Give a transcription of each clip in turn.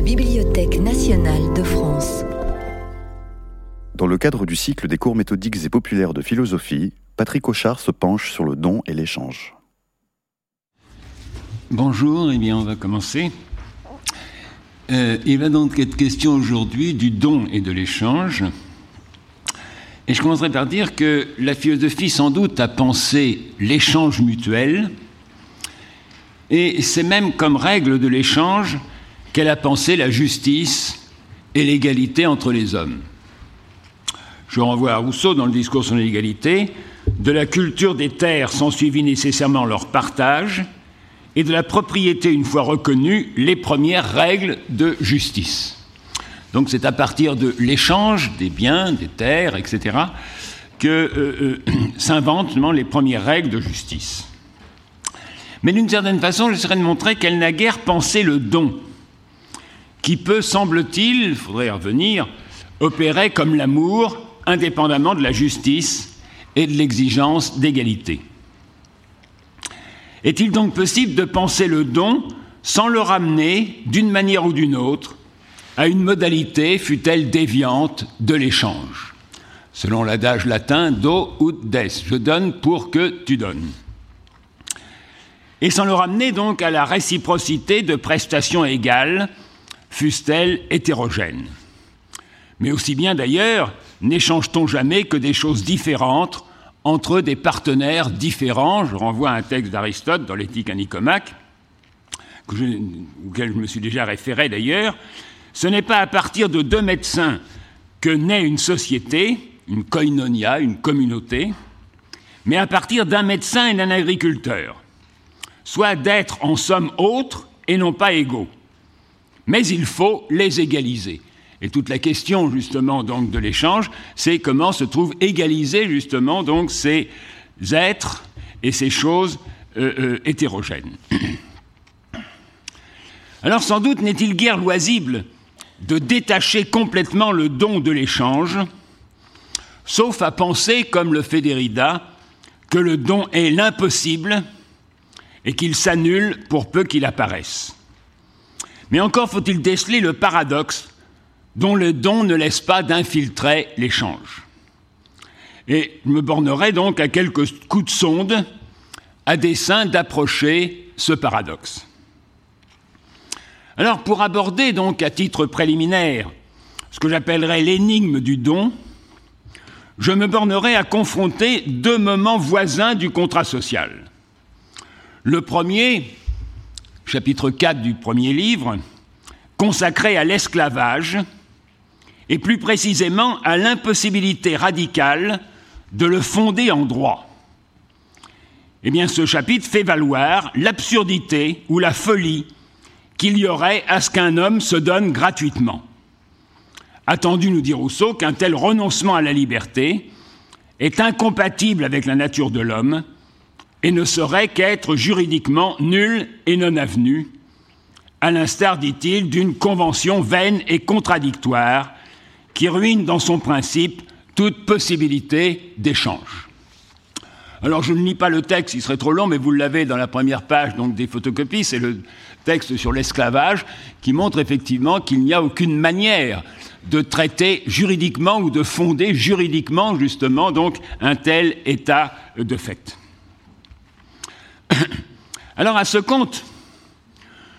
la Bibliothèque nationale de France. Dans le cadre du cycle des cours méthodiques et populaires de philosophie, Patrick Auchard se penche sur le don et l'échange. Bonjour, eh bien on va commencer. Euh, il va donc être question aujourd'hui du don et de l'échange. Et je commencerai par dire que la philosophie sans doute a pensé l'échange mutuel, et c'est même comme règle de l'échange qu'elle a pensé la justice et l'égalité entre les hommes. Je renvoie à Rousseau dans le discours sur l'égalité, de la culture des terres sont suivis nécessairement leur partage, et de la propriété, une fois reconnue, les premières règles de justice. Donc c'est à partir de l'échange des biens, des terres, etc., que euh, euh, s'inventent les premières règles de justice. Mais d'une certaine façon, j'essaierai de montrer qu'elle n'a guère pensé le don, qui peut, semble-t-il, il faudrait y revenir, opérer comme l'amour, indépendamment de la justice et de l'exigence d'égalité. Est-il donc possible de penser le don sans le ramener, d'une manière ou d'une autre, à une modalité, fût-elle déviante, de l'échange? Selon l'adage latin do ut des, je donne pour que tu donnes. Et sans le ramener donc à la réciprocité de prestations égales, fussent-elles hétérogènes? Mais aussi bien d'ailleurs, n'échange-t-on jamais que des choses différentes entre des partenaires différents? Je renvoie à un texte d'Aristote dans l'éthique à auquel je me suis déjà référé d'ailleurs. Ce n'est pas à partir de deux médecins que naît une société, une koinonia, une communauté, mais à partir d'un médecin et d'un agriculteur, soit d'être en somme autres et non pas égaux. Mais il faut les égaliser. Et toute la question justement donc de l'échange, c'est comment se trouvent égalisés justement donc ces êtres et ces choses euh, euh, hétérogènes. Alors sans doute n'est-il guère loisible de détacher complètement le don de l'échange, sauf à penser, comme le fait Derrida, que le don est l'impossible et qu'il s'annule pour peu qu'il apparaisse. Mais encore faut-il déceler le paradoxe dont le don ne laisse pas d'infiltrer l'échange. Et je me bornerai donc à quelques coups de sonde à dessein d'approcher ce paradoxe. Alors, pour aborder donc à titre préliminaire ce que j'appellerais l'énigme du don, je me bornerai à confronter deux moments voisins du contrat social. Le premier, chapitre 4 du premier livre, consacré à l'esclavage, et plus précisément à l'impossibilité radicale de le fonder en droit. Eh bien, ce chapitre fait valoir l'absurdité ou la folie qu'il y aurait à ce qu'un homme se donne gratuitement. Attendu, nous dit Rousseau, qu'un tel renoncement à la liberté est incompatible avec la nature de l'homme et ne saurait qu'être juridiquement nul et non avenu, à l'instar, dit-il, d'une convention vaine et contradictoire qui ruine dans son principe toute possibilité d'échange. Alors je ne lis pas le texte, il serait trop long, mais vous l'avez dans la première page donc des photocopies, c'est le texte sur l'esclavage qui montre effectivement qu'il n'y a aucune manière de traiter juridiquement ou de fonder juridiquement justement donc un tel état de fait. Alors à ce compte,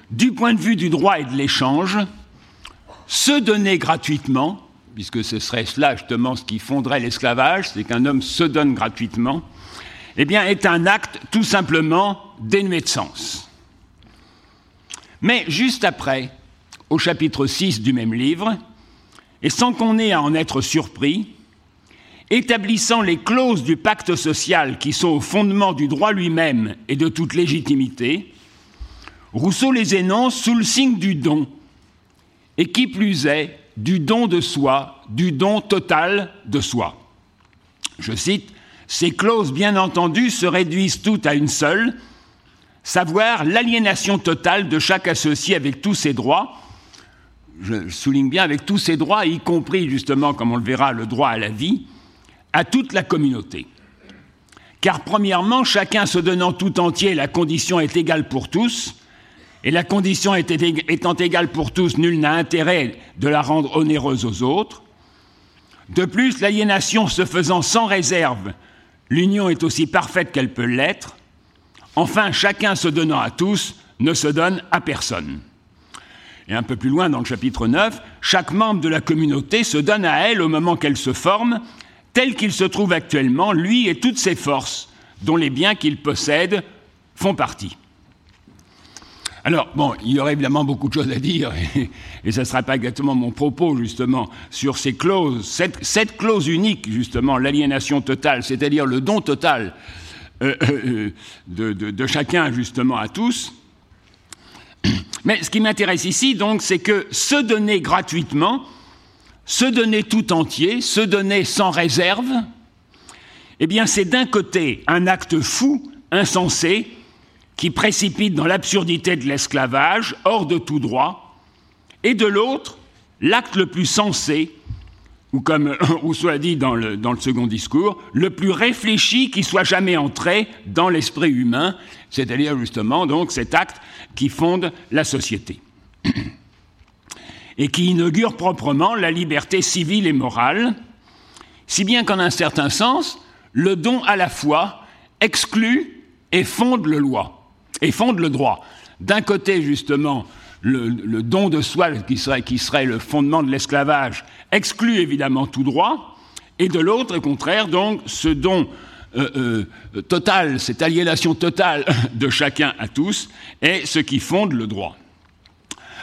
du point de vue du droit et de l'échange, se donner gratuitement puisque ce serait cela justement ce qui fonderait l'esclavage, c'est qu'un homme se donne gratuitement, eh bien, est un acte tout simplement dénué de sens. Mais juste après, au chapitre 6 du même livre, et sans qu'on ait à en être surpris, établissant les clauses du pacte social qui sont au fondement du droit lui-même et de toute légitimité, Rousseau les énonce sous le signe du don, et qui plus est, du don de soi, du don total de soi. Je cite, Ces clauses, bien entendu, se réduisent toutes à une seule, savoir l'aliénation totale de chaque associé avec tous ses droits, je souligne bien avec tous ses droits, y compris justement, comme on le verra, le droit à la vie, à toute la communauté. Car premièrement, chacun se donnant tout entier, la condition est égale pour tous, et la condition étant égale pour tous, nul n'a intérêt de la rendre onéreuse aux autres. De plus, l'aliénation se faisant sans réserve, l'union est aussi parfaite qu'elle peut l'être. Enfin, chacun se donnant à tous ne se donne à personne. Et un peu plus loin dans le chapitre 9, chaque membre de la communauté se donne à elle au moment qu'elle se forme, tel qu'il se trouve actuellement, lui et toutes ses forces, dont les biens qu'il possède font partie. Alors, bon, il y aurait évidemment beaucoup de choses à dire, et, ce ne sera pas exactement mon propos, justement, sur ces clauses, cette, clause unique, justement, l'aliénation totale, c'est-à-dire le don total euh, euh, de, de, chacun, justement, à tous. Mais ce qui m'intéresse ici, donc, c'est que se donner gratuitement, se donner tout entier, se donner sans réserve, eh bien, c'est d'un côté un acte fou, insensé, qui précipite dans l'absurdité de l'esclavage, hors de tout droit, et de l'autre, l'acte le plus sensé, ou comme Rousseau a dit dans le, dans le second discours, le plus réfléchi qui soit jamais entré dans l'esprit humain, c'est-à-dire justement donc cet acte qui fonde la société et qui inaugure proprement la liberté civile et morale, si bien qu'en un certain sens, le don à la foi exclut et fonde le loi et fonde le droit. D'un côté, justement, le, don de soi, qui serait, qui serait le fondement de l'esclavage, exclut évidemment tout droit, et de l'autre, au contraire, donc, ce don euh, euh, total, cette aliénation totale de chacun à tous, est ce qui fonde le droit.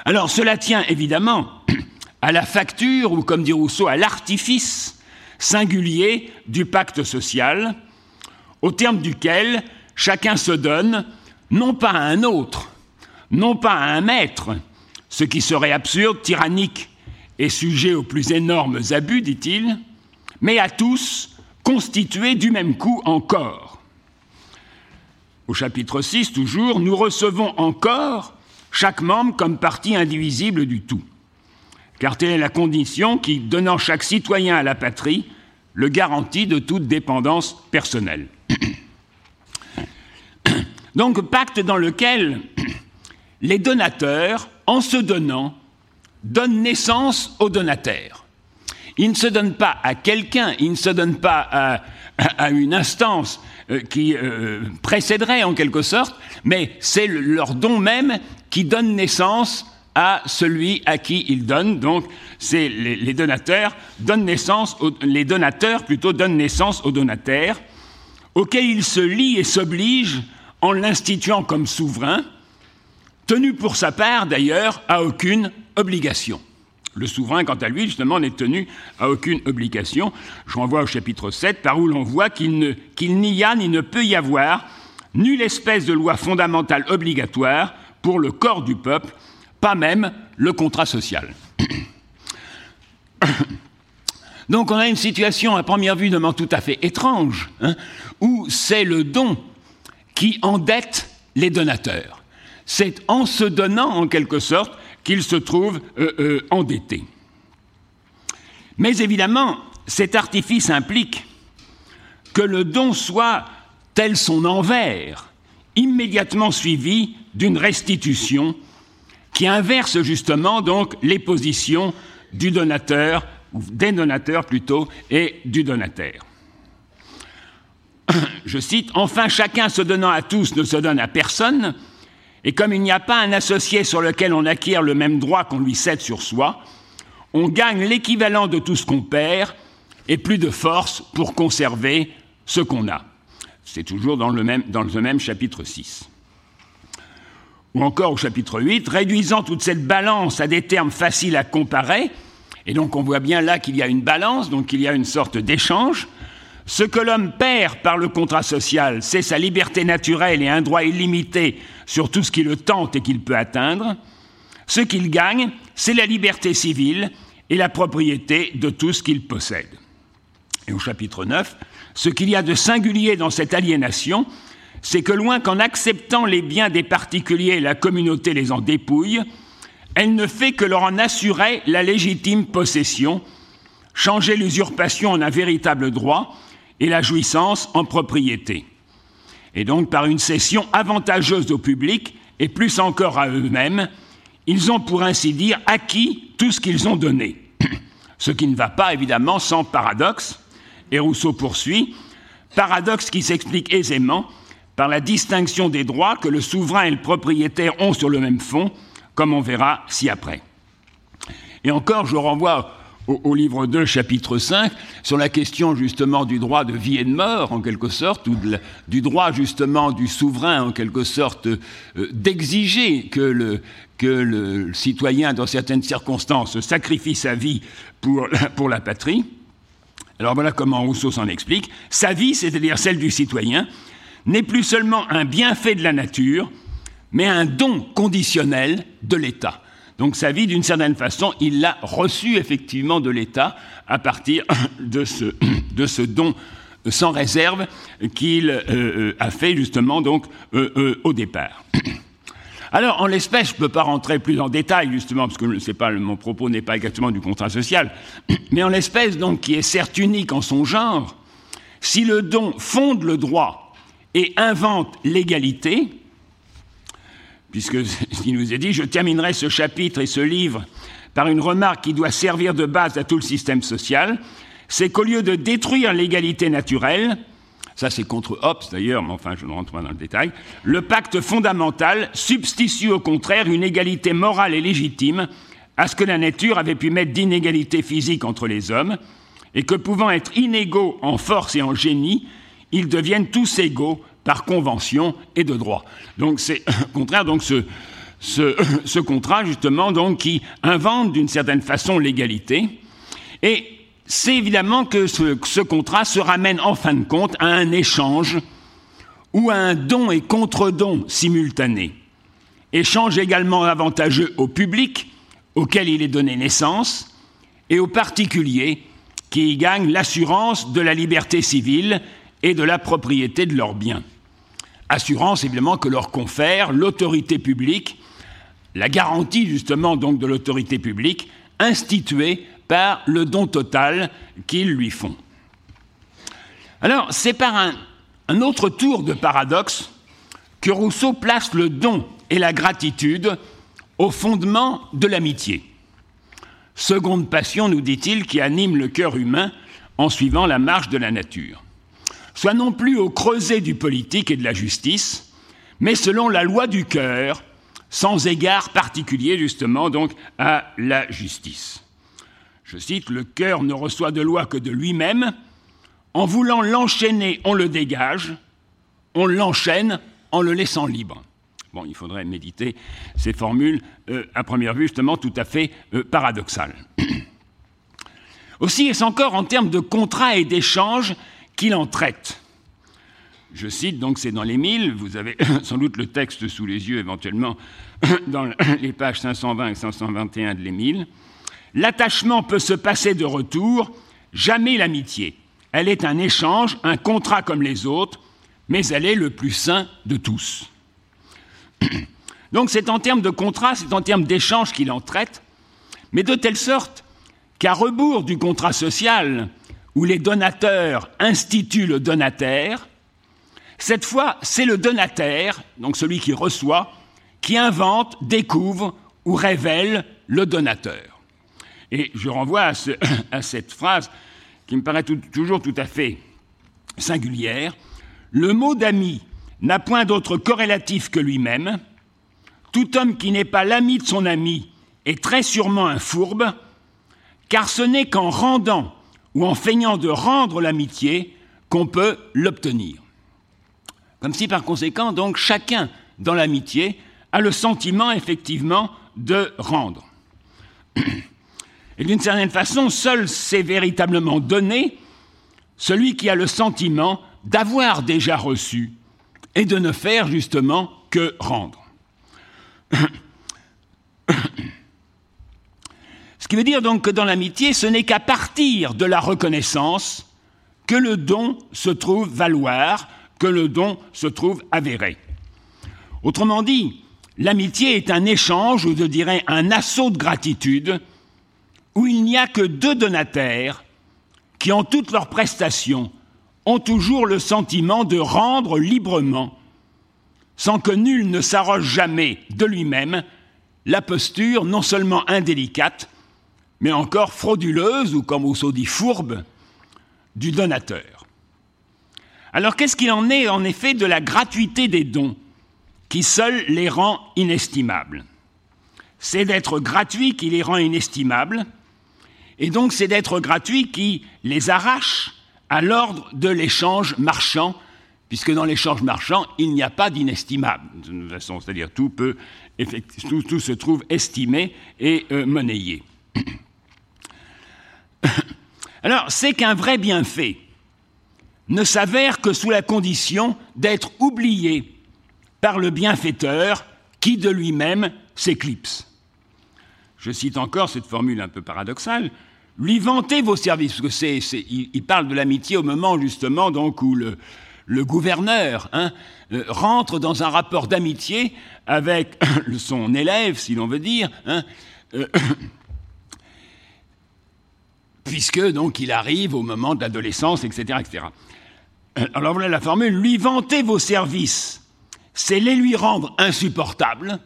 Alors, cela tient évidemment à la facture, ou comme dit Rousseau, à l'artifice singulier du pacte social, au terme duquel chacun se donne non pas à un autre, non pas à un maître, ce qui serait absurde, tyrannique et sujet aux plus énormes abus, dit-il, mais à tous, constitués du même coup encore. Au chapitre 6, toujours, nous recevons encore chaque membre comme partie indivisible du tout, car telle est la condition qui, donnant chaque citoyen à la patrie, le garantit de toute dépendance personnelle. Donc pacte dans lequel les donateurs, en se donnant, donnent naissance aux donataires. Ils ne se donnent pas à quelqu'un, ils ne se donnent pas à, une instance euh, qui euh, précéderait en quelque sorte, mais c'est leur don même qui donne naissance à celui à qui ils donnent. Donc, c'est les, donateurs donnent naissance, les donateurs plutôt donnent naissance aux donataires, auxquels ils se lient et s'obligent en l'instituant comme souverain, tenu pour sa part d'ailleurs à aucune obligation. Le souverain, quant à lui, justement, n'est tenu à aucune obligation. Je renvoie au chapitre 7, par où l'on voit qu'il n'y a ni ne peut y avoir nulle espèce de loi fondamentale obligatoire pour le corps du peuple, pas même le contrat social. Donc on a une situation à première vue demande tout à fait étrange, hein, où c'est le don qui endette les donateurs. C'est en se donnant, en quelque sorte, qu'ils se trouvent euh, euh, endettés. Mais évidemment, cet artifice implique que le don soit tel son envers, immédiatement suivi d'une restitution qui inverse justement donc les positions du donateur, ou des donateurs plutôt, et du donateur je cite, Enfin chacun se donnant à tous ne se donne à personne, et comme il n'y a pas un associé sur lequel on acquiert le même droit qu'on lui cède sur soi, on gagne l'équivalent de tout ce qu'on perd et plus de force pour conserver ce qu'on a. C'est toujours dans le, même, chapitre 6. Ou encore au chapitre 8, réduisant toute cette balance à des termes faciles à comparer, et donc on voit bien là qu'il y a une balance, donc il y a une sorte d'échange, ce que l'homme perd par le contrat social, c'est sa liberté naturelle et un droit illimité sur tout ce qui le tente et qu'il peut atteindre. Ce qu'il gagne, c'est la liberté civile et la propriété de tout ce qu'il possède. Et au chapitre 9, ce qu'il y a de singulier dans cette aliénation, c'est que loin qu'en acceptant les biens des particuliers, la communauté les en dépouille, elle ne fait que leur en assurer la légitime possession, changer l'usurpation en un véritable droit, et la jouissance en propriété. Et donc par une cession avantageuse au public et plus encore à eux-mêmes, ils ont pour ainsi dire acquis tout ce qu'ils ont donné. Ce qui ne va pas évidemment sans paradoxe, et Rousseau poursuit, paradoxe qui s'explique aisément par la distinction des droits que le souverain et le propriétaire ont sur le même fond, comme on verra ci-après. Et encore, je renvoie au, livre 2, chapitre 5, sur la question justement du droit de vie et de mort, en quelque sorte, ou du droit justement du souverain, en quelque sorte, euh, d'exiger que le, citoyen, dans certaines circonstances, sacrifie sa vie pour pour la patrie. Alors voilà comment Rousseau s'en explique. Sa vie, c'est-à-dire celle du citoyen, n'est plus seulement un bienfait de la nature, mais un don conditionnel de l'État. Donc sa vie, d'une certaine façon, il l'a reçue effectivement de l'État à partir de ce, don sans réserve qu'il euh, euh, a fait justement donc euh, au départ. Alors, en l'espèce, je ne peux pas rentrer plus en détail, justement, parce que pas, mon propos n'est pas exactement du contrat social, mais en l'espèce, donc, qui est certes unique en son genre, si le don fonde le droit et invente l'égalité, qui nous est dit, je terminerai ce chapitre et ce livre par une remarque qui doit servir de base à tout le système social, c'est qu'au lieu de détruire l'égalité naturelle, ça c'est contre Hobbes d'ailleurs, mais enfin je ne rentre pas dans le détail, le pacte fondamental substitue au contraire une égalité morale et légitime à ce que la nature avait pu mettre d'inégalité physique entre les hommes, et que pouvant être inégaux en force et en génie, ils deviennent tous égaux par convention et de droit. Donc c'est contraire donc ce, ce, ce, contrat justement qui invente d'une certaine façon l'égalité et c'est évidemment que ce, contrat se ramène en fin de compte à un échange ou à un don et contre-don simultané. Échange également avantageux au public, auquel il est donné naissance, et aux particuliers, qui y gagnent l'assurance de la liberté civile et de la propriété de leurs biens. Assurance évidemment que leur confère l'autorité publique, la garantie justement donc de l'autorité publique instituée par le don total qu'ils lui font. Alors, c'est par un, un, autre tour de paradoxe que Rousseau place le don et la gratitude au fondement de l'amitié. Seconde passion, nous dit-il, qui anime le cœur humain en suivant la marche de la nature. Soit non plus au creuset du politique et de la justice, mais selon la loi du cœur, sans égard particulier justement donc à la justice je cite, le cœur ne reçoit de loi que de lui-même. En voulant l'enchaîner, on le dégage. On l'enchaîne en le laissant libre. Bon, il faudrait méditer ces formules, euh, à première vue, justement, tout à fait euh, paradoxales. Aussi est-ce encore en termes de contrat et d'échange qu'il en traite. Je cite, donc c'est dans les mille, vous avez sans doute le texte sous les yeux éventuellement dans les pages 520 et 521 de l'Émile. L'attachement peut se passer de retour, jamais l'amitié. Elle est un échange, un contrat comme les autres, mais elle est le plus sain de tous. Donc c'est en termes de contrat, c'est en termes d'échange qu'il en traite, mais de telle sorte qu'à rebours du contrat social, où les donateurs instituent le donataire, cette fois c'est le donataire, donc celui qui reçoit, qui invente, découvre ou révèle le donateur. Et je renvoie à, cette phrase qui me paraît toujours tout à fait singulière. Le mot d'ami n'a point d'autre corrélatif que lui-même. Tout homme qui n'est pas l'ami de son ami est très sûrement un fourbe, car ce n'est qu'en rendant ou en feignant de rendre l'amitié qu'on peut l'obtenir. Comme si par conséquent, donc, chacun dans l'amitié a le sentiment effectivement de rendre. Et d'une certaine façon, seul s'est véritablement donné celui qui a le sentiment d'avoir déjà reçu et de ne faire justement que rendre. Ce qui veut dire donc que dans l'amitié, ce n'est qu'à partir de la reconnaissance que le don se trouve valoir, que le don se trouve avéré. Autrement dit, l'amitié est un échange, ou je dirais un assaut de gratitude, où il n'y a que deux donataires qui, en toutes leurs prestations, ont toujours le sentiment de rendre librement, sans que nul ne s'arroge jamais de lui-même la posture non seulement indélicate, mais encore frauduleuse, ou comme Rousseau dit fourbe, du donateur. Alors qu'est-ce qu'il en est en effet de la gratuité des dons, qui seul les rend inestimables? C'est d'être gratuit qui les rend inestimables, et donc c'est d'être gratuit qui les arrache à l'ordre de l'échange marchand, puisque dans l'échange marchand, il n'y a pas d'inestimable, de façon, c'est-à-dire tout, tout, se trouve estimé et euh, monnayé. Alors, c'est qu'un vrai bienfait ne s'avère que sous la condition d'être oublié par le bienfaiteur qui de lui-même s'éclipse. Je cite encore cette formule un peu paradoxale lui vanter vos services, parce que il, parle de l'amitié au moment justement donc où le, le gouverneur hein, euh, rentre dans un rapport d'amitié avec son élève, si l'on veut dire, hein, euh, puisque donc il arrive au moment de l'adolescence, etc., etc. Alors voilà la formule lui vanter vos services, c'est les lui rendre insupportables.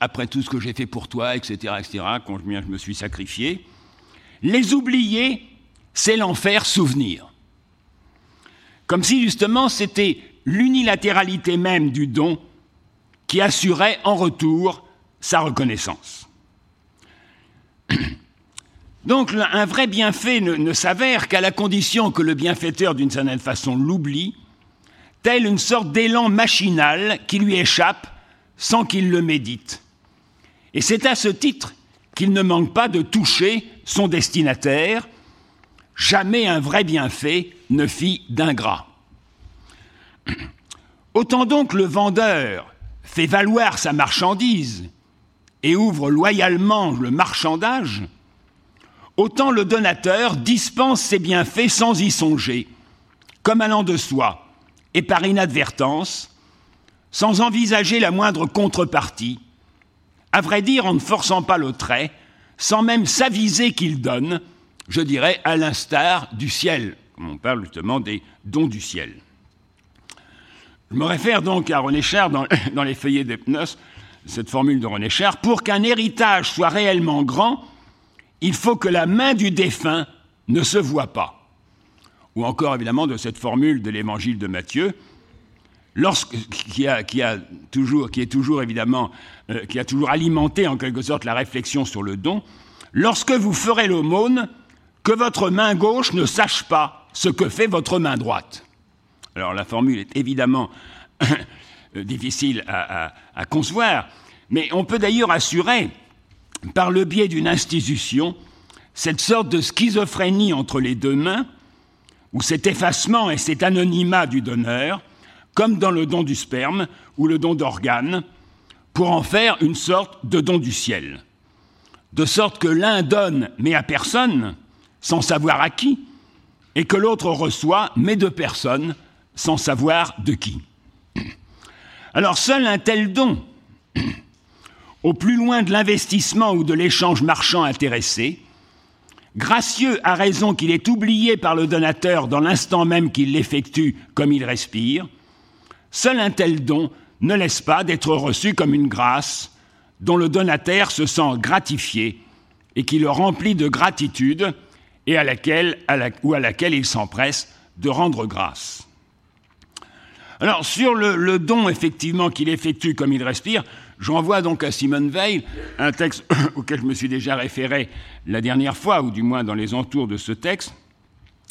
Après tout ce que j'ai fait pour toi, etc., etc., quand je me suis sacrifié, les oublier, c'est l'en faire souvenir. Comme si justement c'était l'unilatéralité même du don qui assurait en retour sa reconnaissance. Donc un vrai bienfait ne, s'avère qu'à la condition que le bienfaiteur d'une certaine façon l'oublie, telle une sorte d'élan machinal qui lui échappe sans qu'il le médite. Et c'est à ce titre qu'il ne manque pas de toucher son destinataire, jamais un vrai bienfait ne fit d'ingrat. Autant donc le vendeur fait valoir sa marchandise et ouvre loyalement le marchandage, autant le donateur dispense ses bienfaits sans y songer, comme allant de soi, et par inadvertance, sans envisager la moindre contrepartie, à vrai dire en ne forçant pas le trait, sans même s'aviser qu'il donne, je dirais à l'instar du ciel, comme on parle justement des dons du ciel. Je me réfère donc à René Char dans, dans les feuillets d'Epnos, cette formule de René Char, pour qu'un héritage soit réellement grand, il faut que la main du défunt ne se voie pas. Ou encore évidemment de cette formule de l'évangile de Matthieu, qui, a, toujours, est toujours évidemment, euh, qui a toujours alimenté en quelque sorte la réflexion sur le don, lorsque vous ferez l'aumône, que votre main gauche ne sache pas ce que fait votre main droite. Alors la formule est évidemment difficile à, concevoir, mais on peut d'ailleurs assurer, par le biais d'une institution, cette sorte de schizophrénie entre les deux mains, ou cet effacement et cet anonymat du donneur, comme dans le don du sperme ou le don d'organes, pour en faire une sorte de don du ciel. De sorte que l'un donne, mais à personne, sans savoir à qui, et que l'autre reçoit, mais de personne, sans savoir de qui. Alors seul un tel don, au plus loin de l'investissement ou de l'échange marchand intéressé, gracieux à raison qu'il est oublié par le donateur dans l'instant même qu'il l'effectue comme il respire, Seul un tel don ne laisse pas d'être reçu comme une grâce dont le donataire se sent gratifié et qui le remplit de gratitude et à laquelle, ou à laquelle il s'empresse de rendre grâce. Alors, sur le don, effectivement, qu'il effectue comme il respire, je renvoie donc à Simone Veil, un texte auquel je me suis déjà référé la dernière fois, ou du moins dans les entours de ce texte.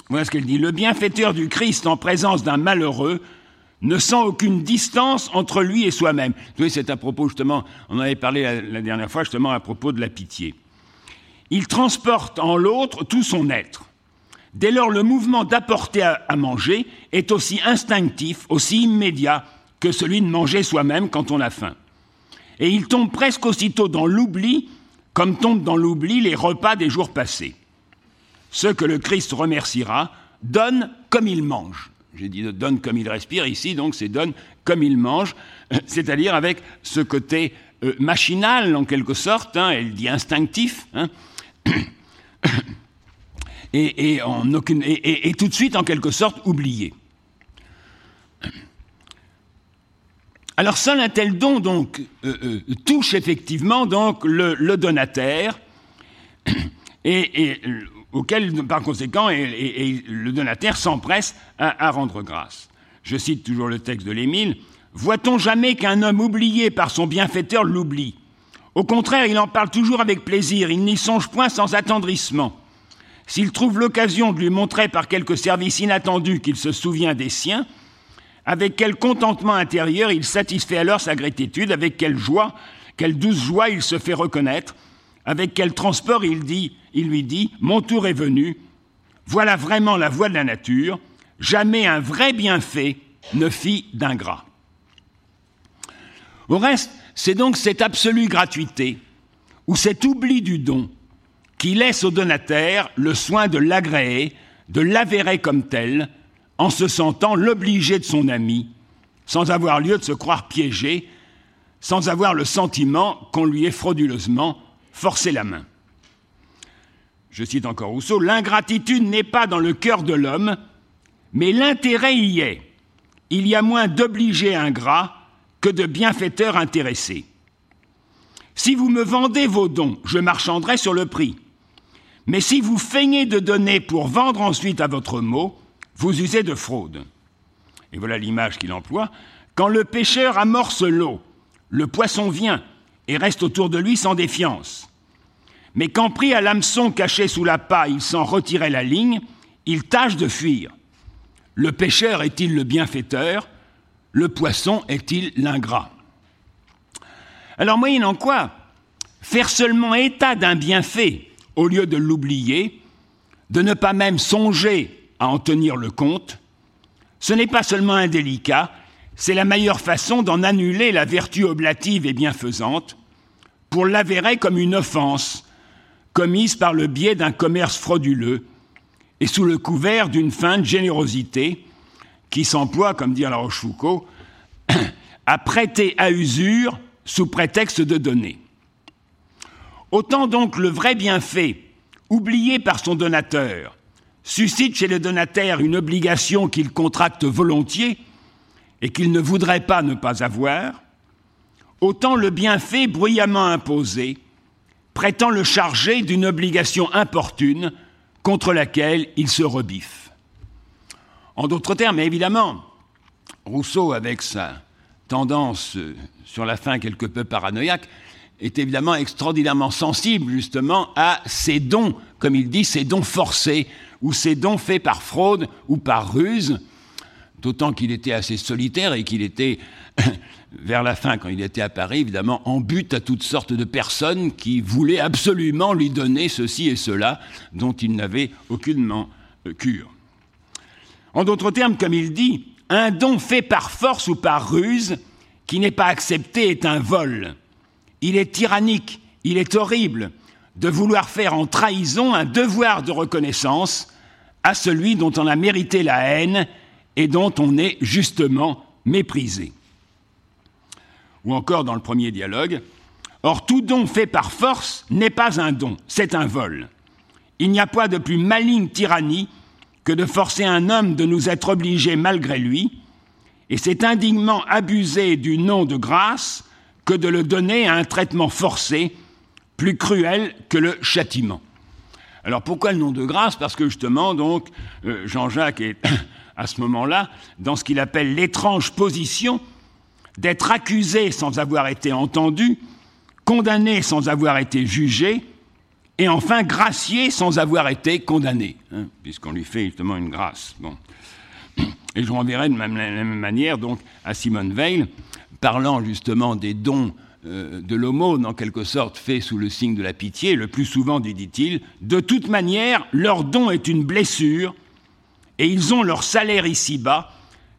Voilà ce qu'elle dit. Le bienfaiteur du Christ en présence d'un malheureux ne sent aucune distance entre lui et soi-même. Vous voyez, c'est à propos justement, on en avait parlé la, la, dernière fois justement à propos de la pitié. Il transporte en l'autre tout son être. Dès lors, le mouvement d'apporter à, manger est aussi instinctif, aussi immédiat que celui de manger soi-même quand on a faim. Et il tombe presque aussitôt dans l'oubli, comme tombent dans l'oubli les repas des jours passés. Ceux que le Christ remerciera donnent comme ils mangent. J'ai dit donne comme il respire, ici donc c'est donne comme il mange, c'est-à-dire avec ce côté euh, machinal en quelque sorte, hein, elle dit instinctif, hein, et, tout de suite en quelque sorte oublié. Alors seul un tel don donc euh, euh, touche effectivement donc le, donataire et, et, auquel par conséquent le donataire s'empresse à, à, rendre grâce. Je cite toujours le texte de l'Émile. Voit-on jamais qu'un homme oublié par son bienfaiteur l'oublie? Au contraire, il en parle toujours avec plaisir, il n'y songe point sans attendrissement. S'il trouve l'occasion de lui montrer par quelque service inattendu qu'il se souvient des siens, avec quel contentement intérieur il satisfait alors sa gratitude, avec quelle joie, quelle douce joie il se fait reconnaître, avec quel transport il lui dit Mon tour est venu, voilà vraiment la voie de la nature, jamais un vrai bienfait ne fit d'ingrat. Au reste, c'est donc cette absolue gratuité, ou cet oubli du don, qui laisse au donataire le soin de l'agréer, de l'avérer comme tel, en se sentant l'obligé de son ami, sans avoir lieu de se croire piégé, sans avoir le sentiment qu'on lui ait frauduleusement forcé la main. Je cite encore Rousseau, l'ingratitude n'est pas dans le cœur de l'homme, mais l'intérêt y est. Il y a moins d'obligés ingrats que de bienfaiteurs intéressés. Si vous me vendez vos dons, je marchanderai sur le prix. Mais si vous feignez de donner pour vendre ensuite à votre mot, vous usez de fraude. Et voilà l'image qu'il emploie. Quand le pêcheur amorce l'eau, le poisson vient et reste autour de lui sans défiance. Mais quand pris à l'hameçon caché sous la paille, il s'en retirait la ligne, il tâche de fuir. Le pêcheur est-il le bienfaiteur? Le poisson est-il l'ingrat? Alors, moyennant quoi, faire seulement état d'un bienfait au lieu de l'oublier, de ne pas même songer à en tenir le compte, ce n'est pas seulement indélicat, c'est la meilleure façon d'en annuler la vertu oblative et bienfaisante pour l'avérer comme une offense commise par le biais d'un commerce frauduleux et sous le couvert d'une fin de générosité qui s'emploie, comme dit La Rochefoucauld, à prêter à usure sous prétexte de donner. Autant donc le vrai bienfait, oublié par son donateur, suscite chez le donataire une obligation qu'il contracte volontiers et qu'il ne voudrait pas ne pas avoir, autant le bienfait bruyamment imposé prétend le charger d'une obligation importune contre laquelle il se rebiffe. En d'autres termes, évidemment, Rousseau, avec sa tendance euh, sur la fin quelque peu paranoïaque, est évidemment extraordinairement sensible justement à ces dons, comme il dit, ces dons forcés ou ces dons faits par fraude ou par ruse, d'autant qu'il était assez solitaire et qu'il était, vers la fin, quand il était à Paris, évidemment, en but à toutes sortes de personnes qui voulaient absolument lui donner ceci et cela, dont il n'avait aucunement euh, cure. En d'autres termes, comme il dit, un don fait par force ou par ruse, qui n'est pas accepté, est un vol. Il est tyrannique, il est horrible de vouloir faire en trahison un devoir de reconnaissance à celui dont on a mérité la haine et dont on est justement méprisé. Ou encore dans le premier dialogue, Or tout don fait par force n'est pas un don, c'est un vol. Il n'y a pas de plus maligne tyrannie que de forcer un homme de nous être obligé malgré lui, et c'est indignement abuser du nom de grâce que de le donner à un traitement forcé, plus cruel que le châtiment. Alors pourquoi le nom de grâce? Parce que justement, donc, euh, Jean-Jacques est à ce moment-là dans ce qu'il appelle l'étrange position d'être accusé sans avoir été entendu, condamné sans avoir été jugé, et enfin gracié sans avoir été condamné, hein, puisqu'on lui fait justement une grâce. Et je renverrai de la même manière donc à Simone Veil, parlant justement des dons de l'aumône, en quelque sorte, fait sous le signe de la pitié, le plus souvent, dit-il, de toute manière, leur don est une blessure, et ils ont leur salaire ici-bas,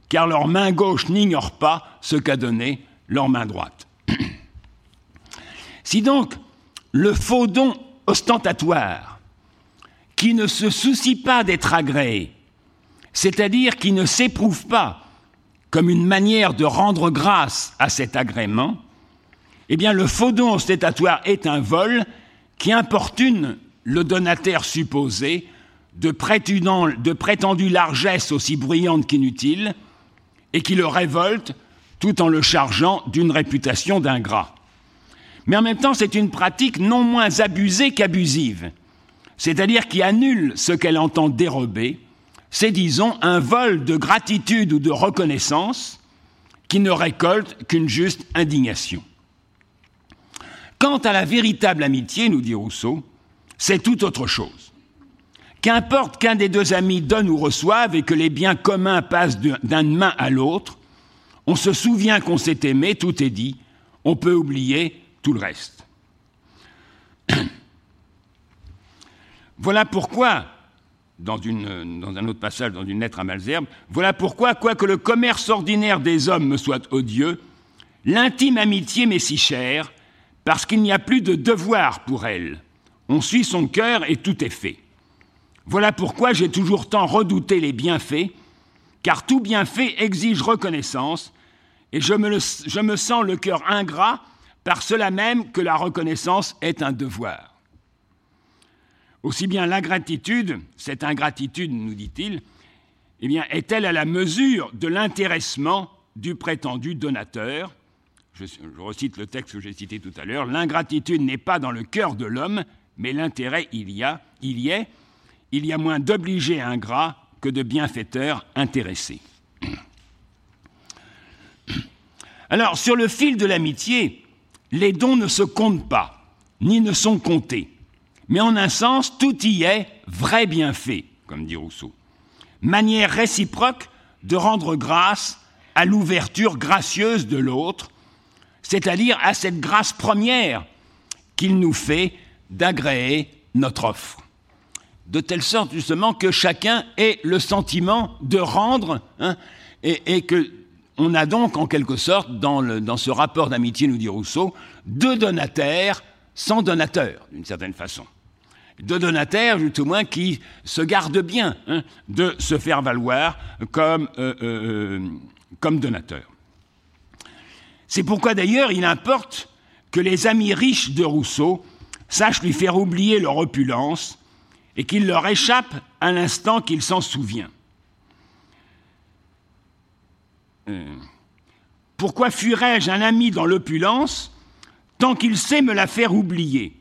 car leur main gauche n'ignore pas ce qu'a donné leur main droite. si donc le faux don ostentatoire, qui ne se soucie pas d'être agréé, c'est-à-dire qui ne s'éprouve pas comme une manière de rendre grâce à cet agrément, eh bien, le faux don ostentatoire est un vol qui importune le donataire supposé de, de prétendues largesses aussi bruyantes qu'inutiles et qui le révolte tout en le chargeant d'une réputation d'ingrat. Mais en même temps, c'est une pratique non moins abusée qu'abusive, c'est-à-dire qui annule ce qu'elle entend dérober, c'est, disons, un vol de gratitude ou de reconnaissance qui ne récolte qu'une juste indignation. Quant à la véritable amitié, nous dit Rousseau, c'est tout autre chose. Qu'importe qu'un des deux amis donne ou reçoive et que les biens communs passent d'une main à l'autre, on se souvient qu'on s'est aimé, tout est dit, on peut oublier tout le reste. voilà pourquoi, dans, dans, un autre passage, dans une lettre à Malzerbe, voilà pourquoi, quoique le commerce ordinaire des hommes me soit odieux, l'intime amitié m'est si chère, parce qu'il n'y a plus de devoir pour elle. On suit son cœur et tout est fait. Voilà pourquoi j'ai toujours tant redouté les bienfaits, car tout bienfait exige reconnaissance, et je me, je me sens le cœur ingrat par cela même que la reconnaissance est un devoir. Aussi bien l'ingratitude, cette ingratitude, nous dit-il, eh bien, est-elle à la mesure de l'intéressement du prétendu donateur je, recite le texte que j'ai cité tout à l'heure. L'ingratitude n'est pas dans le cœur de l'homme, mais l'intérêt il y a, il y est. Il y a moins d'obligés ingrats que de bienfaiteurs intéressés. Alors, sur le fil de l'amitié, les dons ne se comptent pas, ni ne sont comptés. Mais en un sens, tout y est vrai bienfait, comme dit Rousseau. Manière réciproque de rendre grâce à l'ouverture gracieuse de l'autre, c'est-à-dire à cette grâce première qu'il nous fait d'agréer notre offre. De telle sorte justement que chacun ait le sentiment de rendre hein, et, et que on a donc en quelque sorte, dans, ce rapport d'amitié, nous dit Rousseau, deux donataires sans donateur, d'une certaine façon. Deux donataires, tout au moins, qui se gardent bien hein, de se faire valoir comme, euh, euh, euh, comme donateurs. C'est pourquoi d'ailleurs il importe que les amis riches de Rousseau sachent lui faire oublier leur opulence et qu'il leur échappe à l'instant qu'il s'en souvient. Euh, pourquoi fuirais-je un ami dans l'opulence tant qu'il sait me la faire oublier?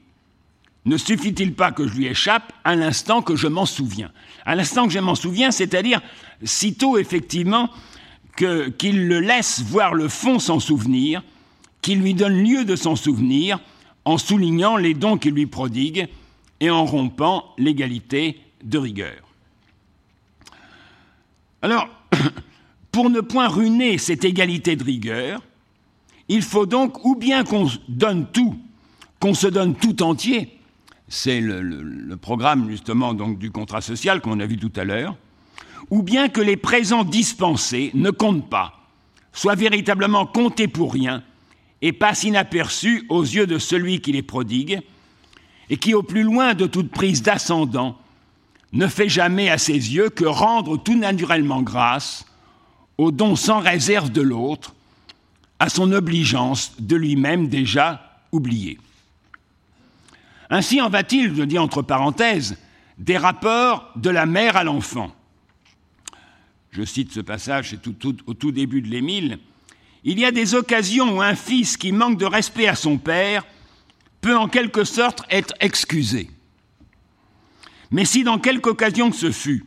Ne suffit-il pas que je lui échappe à l'instant que je m'en souviens? À l'instant que je m'en souviens, c'est-à-dire sitôt effectivement qu'il le laisse voir le fond sans souvenir, qu'il lui donne lieu de s'en souvenir en soulignant les dons qu'il lui prodigue et en rompant l'égalité de rigueur. Alors, Pour ne point ruiner cette égalité de rigueur, il faut donc ou bien qu'on donne tout, qu'on se donne tout entier, c'est le, programme justement du contrat social qu'on a vu tout à l'heure, ou bien que les présents dispensés ne comptent pas, soient véritablement comptés pour rien et passent inaperçus aux yeux de celui qui les prodigue, et qui, au plus loin de toute prise d'ascendant, ne fait jamais à ses yeux que rendre tout naturellement grâce au don sans réserve de l'autre, à son obligeance de lui-même déjà oublié. Ainsi en va-t-il, je dis entre parenthèses, des rapports de la mère à l'enfant. Je cite ce passage, au tout début de l'Émile. Il y a des occasions où un fils qui manque de respect à son père peut en quelque sorte être excusé. Mais si dans quelque occasion que ce fut,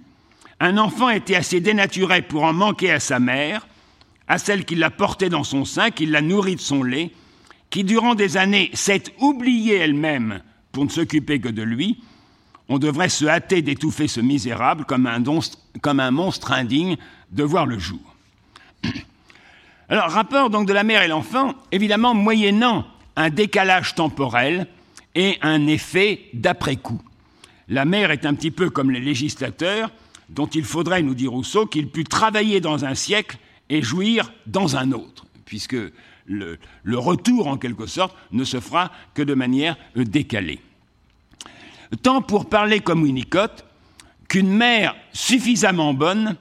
un enfant était assez dénaturé pour en manquer à sa mère, à celle qui l'a porté dans son sein, qui l'a nourri de son lait, qui durant des années s'est oubliée elle-même pour ne s'occuper que de lui, on devrait se hâter d'étouffer ce misérable comme un, monstre indigne de voir le jour. Alors, rapport donc de la mère et l'enfant, évidemment moyennant un décalage temporel et un effet d'après-coup. La mère est un petit peu comme les législateurs, dont il faudrait, nous dit Rousseau, qu'il pût travailler dans un siècle et jouir dans un autre, puisque le, retour, en quelque sorte, ne se fera que de manière décalée. Tant pour parler comme Winnicott qu'une mère suffisamment bonne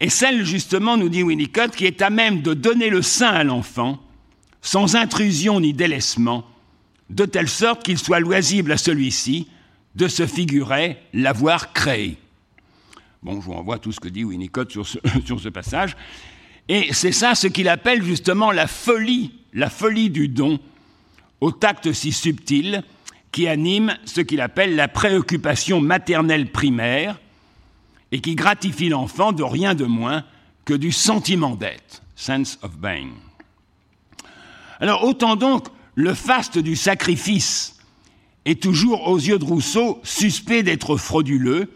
est celle, justement, nous dit Winnicott, qui est à même de donner le sein à l'enfant, sans intrusion ni délaissement, de telle sorte qu'il soit loisible à celui-ci de se figurer l'avoir créé. Bon, je vous renvoie tout ce que dit Winnicott sur ce, sur ce passage. Et c'est ça ce qu'il appelle justement la folie, la folie du don, au tact si subtil, qui anime ce qu'il appelle la préoccupation maternelle primaire et qui gratifie l'enfant de rien de moins que du sentiment d'être, sense of being. Alors autant donc le faste du sacrifice est toujours aux yeux de Rousseau suspect d'être frauduleux,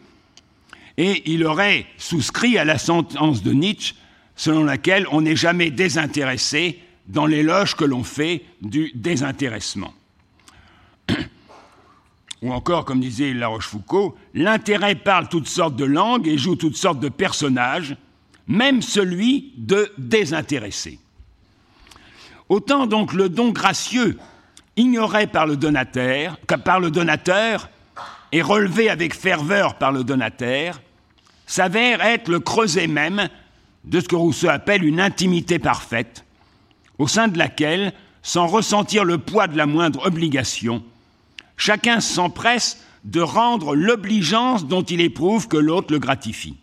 et il aurait souscrit à la sentence de Nietzsche selon laquelle on n'est jamais désintéressé dans l'éloge que l'on fait du désintéressement. Ou encore, comme disait La Rochefoucauld, l'intérêt parle toutes sortes de langues et joue toutes sortes de personnages, même celui de désintéressé. Autant donc le don gracieux, ignoré par le donateur, par le donateur et relevé avec ferveur par le donateur, s'avère être le creuset même de ce que Rousseau appelle une intimité parfaite, au sein de laquelle, sans ressentir le poids de la moindre obligation, chacun s'empresse de rendre l'obligeance dont il éprouve que l'autre le gratifie.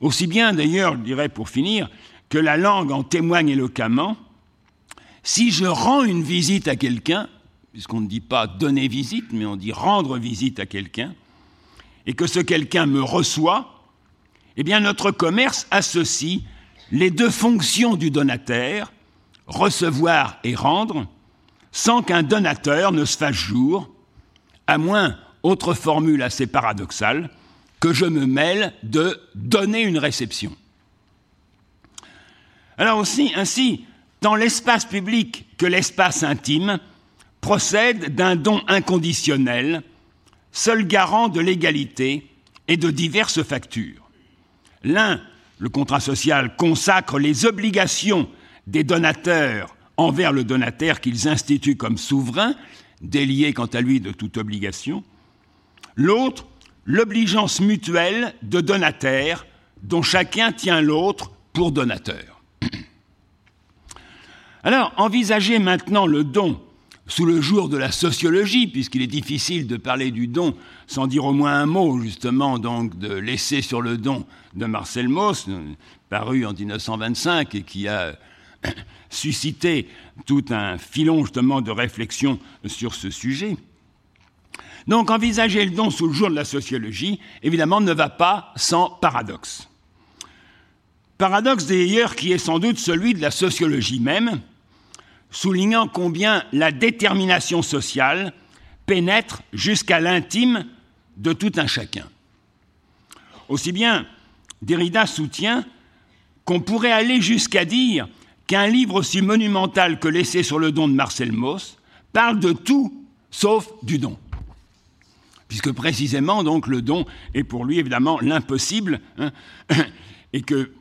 Aussi bien d'ailleurs, je dirais pour finir, que la langue en témoigne éloquemment, si je rends une visite à quelqu'un, puisqu'on ne dit pas donner visite, mais on dit rendre visite à quelqu'un, et que ce quelqu'un me reçoit, eh bien notre commerce associe les deux fonctions du donateur, recevoir et rendre, sans qu'un donateur ne se fasse jour, à moins, autre formule assez paradoxale, que je me mêle de donner une réception. Alors aussi, ainsi, tant l'espace public que l'espace intime procèdent d'un don inconditionnel, seul garant de l'égalité et de diverses factures. L'un, le contrat social, consacre les obligations des donateurs envers le donataire qu'ils instituent comme souverain, délié quant à lui de toute obligation. L'autre, l'obligeance mutuelle de donataires dont chacun tient l'autre pour donateur. Alors, envisagez maintenant le don sous le jour de la sociologie, puisqu'il est difficile de parler du don sans dire au moins un mot, justement, donc de l'essai sur le don de Marcel Mauss, paru en 1925 et qui a suscité tout un filon, justement, de réflexion sur ce sujet. Donc, envisager le don sous le jour de la sociologie, évidemment, ne va pas sans paradoxe. Paradoxe d'ailleurs qui est sans doute celui de la sociologie même, soulignant combien la détermination sociale pénètre jusqu'à l'intime de tout un chacun. Aussi bien, Derrida soutient qu'on pourrait aller jusqu'à dire qu'un livre aussi monumental que l'essai sur le don de Marcel Mauss parle de tout sauf du don. Puisque précisément, donc, le don est pour lui évidemment l'impossible, hein, et que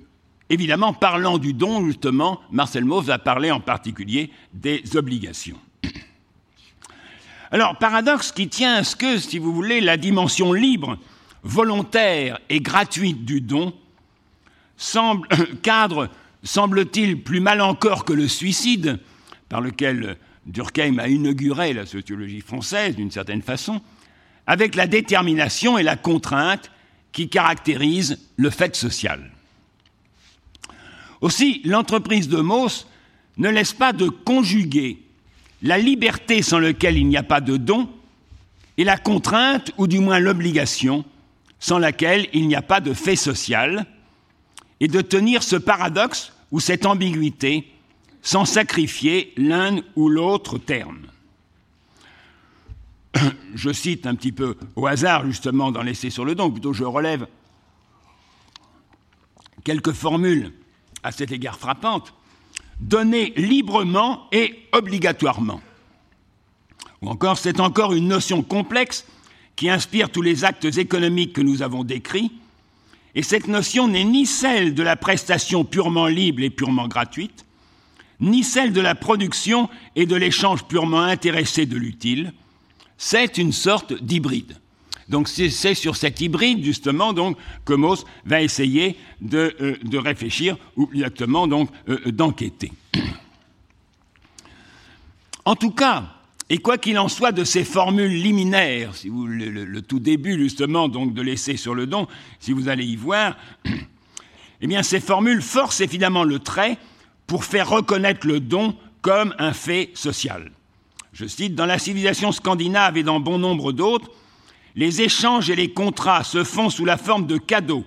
Évidemment, parlant du don, justement, Marcel Mauss va parler en particulier des obligations. Alors, paradoxe qui tient à ce que, si vous voulez, la dimension libre, volontaire et gratuite du don semble, cadre, semble-t-il, plus mal encore que le suicide, par lequel Durkheim a inauguré la sociologie française d'une certaine façon, avec la détermination et la contrainte qui caractérisent le fait social. Aussi, l'entreprise de Mauss ne laisse pas de conjuguer la liberté sans laquelle il n'y a pas de don et la contrainte, ou du moins l'obligation, sans laquelle il n'y a pas de fait social, et de tenir ce paradoxe ou cette ambiguïté sans sacrifier l'un ou l'autre terme. Je cite un petit peu au hasard justement dans l'essai sur le don, plutôt je relève quelques formules à cet égard frappante, donner librement et obligatoirement. Ou encore, c'est encore une notion complexe qui inspire tous les actes économiques que nous avons décrits, et cette notion n'est ni celle de la prestation purement libre et purement gratuite, ni celle de la production et de l'échange purement intéressé de l'utile, c'est une sorte d'hybride. Donc c'est sur cet hybride justement donc que Mauss va essayer de, euh, réfléchir ou exactement donc euh, d'enquêter. En tout cas, et quoi qu'il en soit de ces formules liminaires, le, tout début justement donc de l'essai sur le don, si vous allez y voir, eh bien, ces formules forcent évidemment le trait pour faire reconnaître le don comme un fait social. Je cite, Dans la civilisation scandinave et dans bon nombre d'autres, les échanges et les contrats se font sous la forme de cadeaux,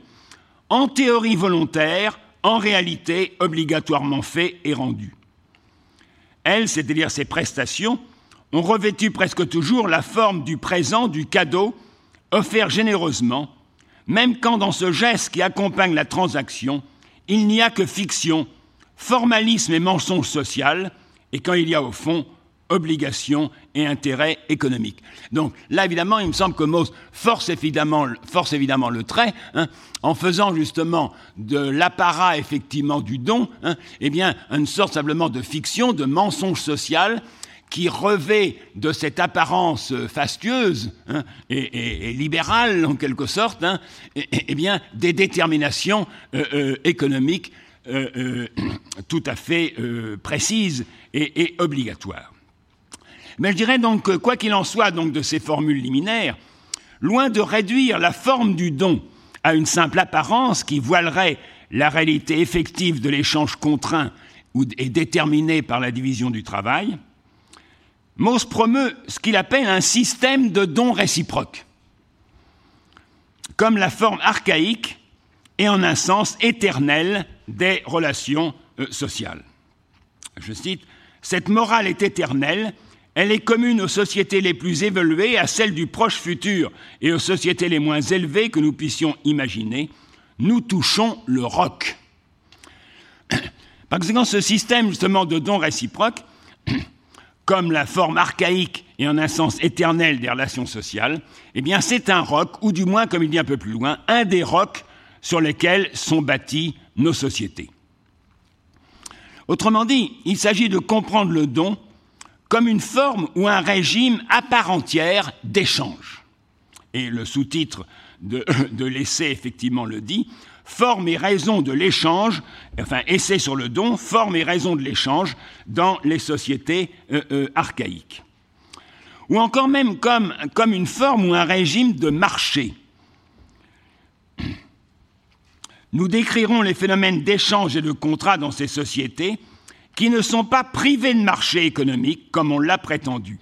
en théorie volontaire, en réalité obligatoirement faits et rendus. Elles, c'est-à-dire ces prestations, ont revêtu presque toujours la forme du présent, du cadeau, offert généreusement, même quand dans ce geste qui accompagne la transaction, il n'y a que fiction, formalisme et mensonge social, et quand il y a au fond obligation et intérêt économique. Donc là, évidemment, il me semble que Mauss force évidemment, le trait, hein, en faisant justement de l'apparat effectivement du don, hein, eh bien, une sorte simplement de fiction, de mensonge social, qui revêt de cette apparence fastueuse hein, et, libérale en quelque sorte, hein, et, bien des déterminations euh, euh, économiques euh, tout à fait précises et, obligatoires. Mais je dirais donc que quoi qu'il en soit donc de ces formules liminaires, loin de réduire la forme du don à une simple apparence qui voilerait la réalité effective de l'échange contraint et déterminé par la division du travail, Mauss promeut ce qu'il appelle un système de dons réciproques, comme la forme archaïque et en un sens éternel des relations euh, sociales. Je cite, Cette morale est éternelle, elle est commune aux sociétés les plus évoluées, à celles du proche futur et aux sociétés les moins élevées que nous puissions imaginer. Nous touchons le roc. Par conséquent, ce système justement de dons réciproques comme la forme archaïque et en un sens éternel des relations sociales, eh bien c'est un roc, ou du moins, comme il dit un peu plus loin, un des rocs sur lesquels sont bâties nos sociétés. Autrement dit, il s'agit de comprendre le don comme une forme ou un régime à part entière d'échange. Et le sous-titre de, de l'essai effectivement le dit, forme et raison de l'échange, enfin essai sur le don, forme et raison de l'échange dans les sociétés euh, euh, archaïques. Ou encore même comme, comme une forme ou un régime de marché. Nous décrirons les phénomènes d'échange et de contrat dans ces sociétés qui ne sont pas privés de marché économique comme on l'a prétendu.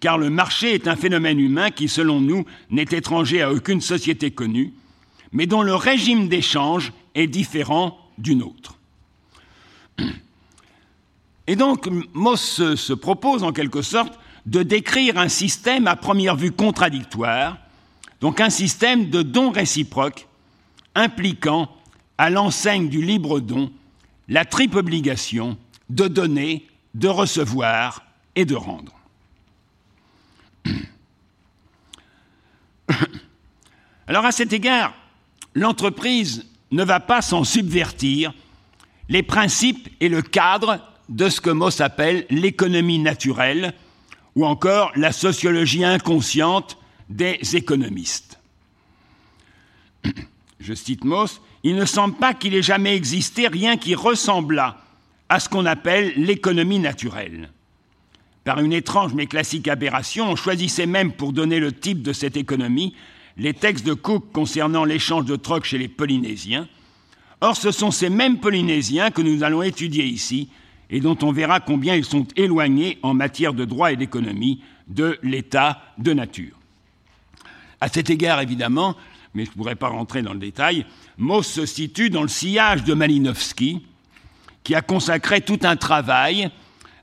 Car le marché est un phénomène humain qui, selon nous, n'est étranger à aucune société connue, mais dont le régime d'échange est différent du nôtre. Et donc, Moss se propose en quelque sorte de décrire un système à première vue contradictoire, donc un système de dons réciproques impliquant, à l'enseigne du libre don, la triple obligation de donner, de recevoir et de rendre. Alors à cet égard, l'entreprise ne va pas s'en subvertir les principes et le cadre de ce que Moss appelle l'économie naturelle ou encore la sociologie inconsciente des économistes. Je cite Moss, il ne semble pas qu'il ait jamais existé rien qui ressemblât à ce qu'on appelle l'économie naturelle. Par une étrange mais classique aberration, on choisissait même pour donner le type de cette économie les textes de Cook concernant l'échange de troc chez les Polynésiens. Or, ce sont ces mêmes Polynésiens que nous allons étudier ici et dont on verra combien ils sont éloignés en matière de droit et d'économie de l'état de nature. À cet égard, évidemment, mais je ne pourrais pas rentrer dans le détail, Moss se situe dans le sillage de Malinowski, qui a consacré tout un travail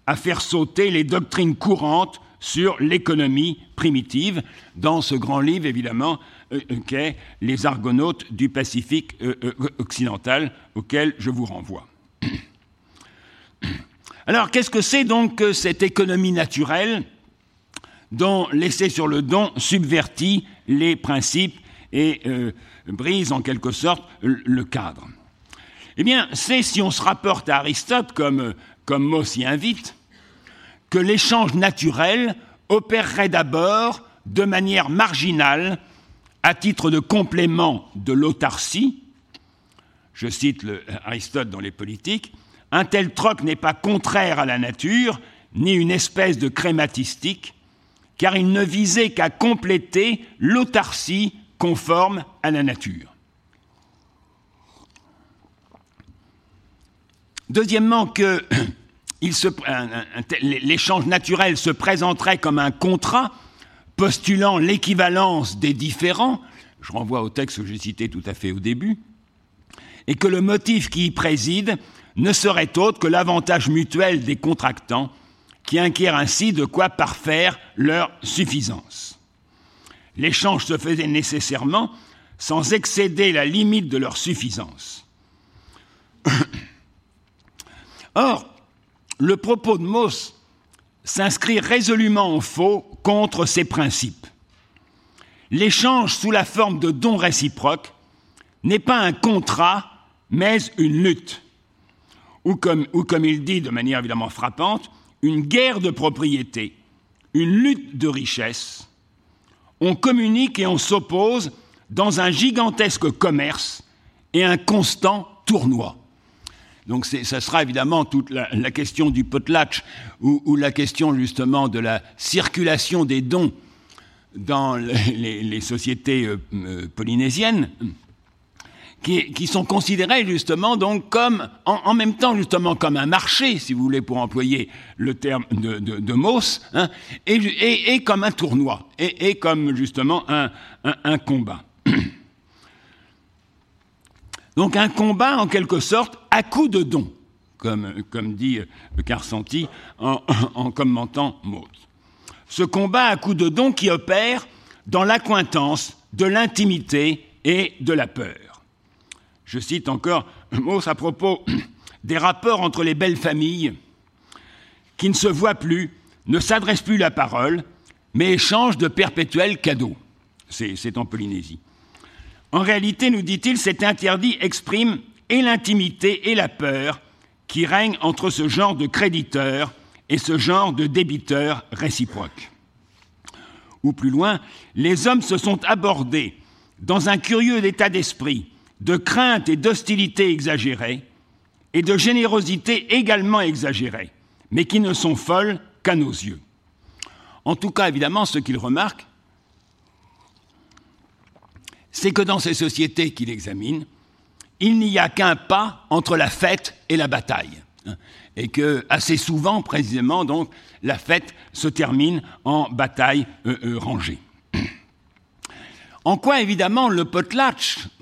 à faire sauter les doctrines courantes sur l'économie primitive dans ce grand livre, évidemment, euh, euh, qu'est Les Argonautes du Pacifique euh, occidental, auquel je vous renvoie. Alors, qu'est-ce que c'est donc cette économie naturelle dont l'essai sur le don subvertit les principes et brise en quelque sorte le cadre? Eh bien, c'est, si on se rapporte à Aristote, comme, comme Moss y invite, que l'échange naturel opérerait d'abord de manière marginale à titre de complément de l'autarcie, je cite Aristote dans les politiques, un tel troc n'est pas contraire à la nature, ni une espèce de crématistique, car il ne visait qu'à compléter l'autarcie conforme à la nature. Deuxièmement, que l'échange naturel se présenterait comme un contrat postulant l'équivalence des différents, je renvoie au texte que j'ai cité tout à fait au début, et que le motif qui y préside ne serait autre que l'avantage mutuel des contractants qui inquièrent ainsi de quoi parfaire leur suffisance. L'échange se faisait nécessairement sans excéder la limite de leur suffisance. Or, le propos de Mauss s'inscrit résolument en faux contre ces principes. L'échange sous la forme de dons réciproques n'est pas un contrat, mais une lutte. Ou comme, ou comme il dit de manière évidemment frappante, une guerre de propriété, une lutte de richesse. On communique et on s'oppose dans un gigantesque commerce et un constant tournoi. Donc ça sera évidemment toute la, question du potlatch ou, la question justement de la circulation des dons dans les, sociétés euh, euh, polynésiennes, qui, sont considérées justement donc comme, en, même temps justement comme un marché, si vous voulez, pour employer le terme de, Mauss, hein, et, comme un tournoi, et, comme justement un combat. Donc un combat en quelque sorte à coup de don, comme, dit Carsanti en, en commentant Maud. Ce combat à coup de don qui opère dans l'accointance de l'intimité et de la peur. Je cite encore Mauss à propos des rapports entre les belles familles qui ne se voient plus, ne s'adressent plus la parole, mais échangent de perpétuels cadeaux. C'est en Polynésie. En réalité, nous dit-il, cet interdit exprime et l'intimité et la peur qui règnent entre ce genre de créditeurs et ce genre de débiteurs réciproques. Ou plus loin, les hommes se sont abordés dans un curieux état d'esprit de crainte et d'hostilité exagérée et de générosité également exagérée, mais qui ne sont folles qu'à nos yeux. En tout cas, évidemment, ce qu'il remarque, c'est que dans ces sociétés qu'il examine, il n'y a qu'un pas entre la fête et la bataille. Et que assez souvent, précisément, donc, la fête se termine en bataille euh, euh, rangée. En quoi, évidemment, le potlatch,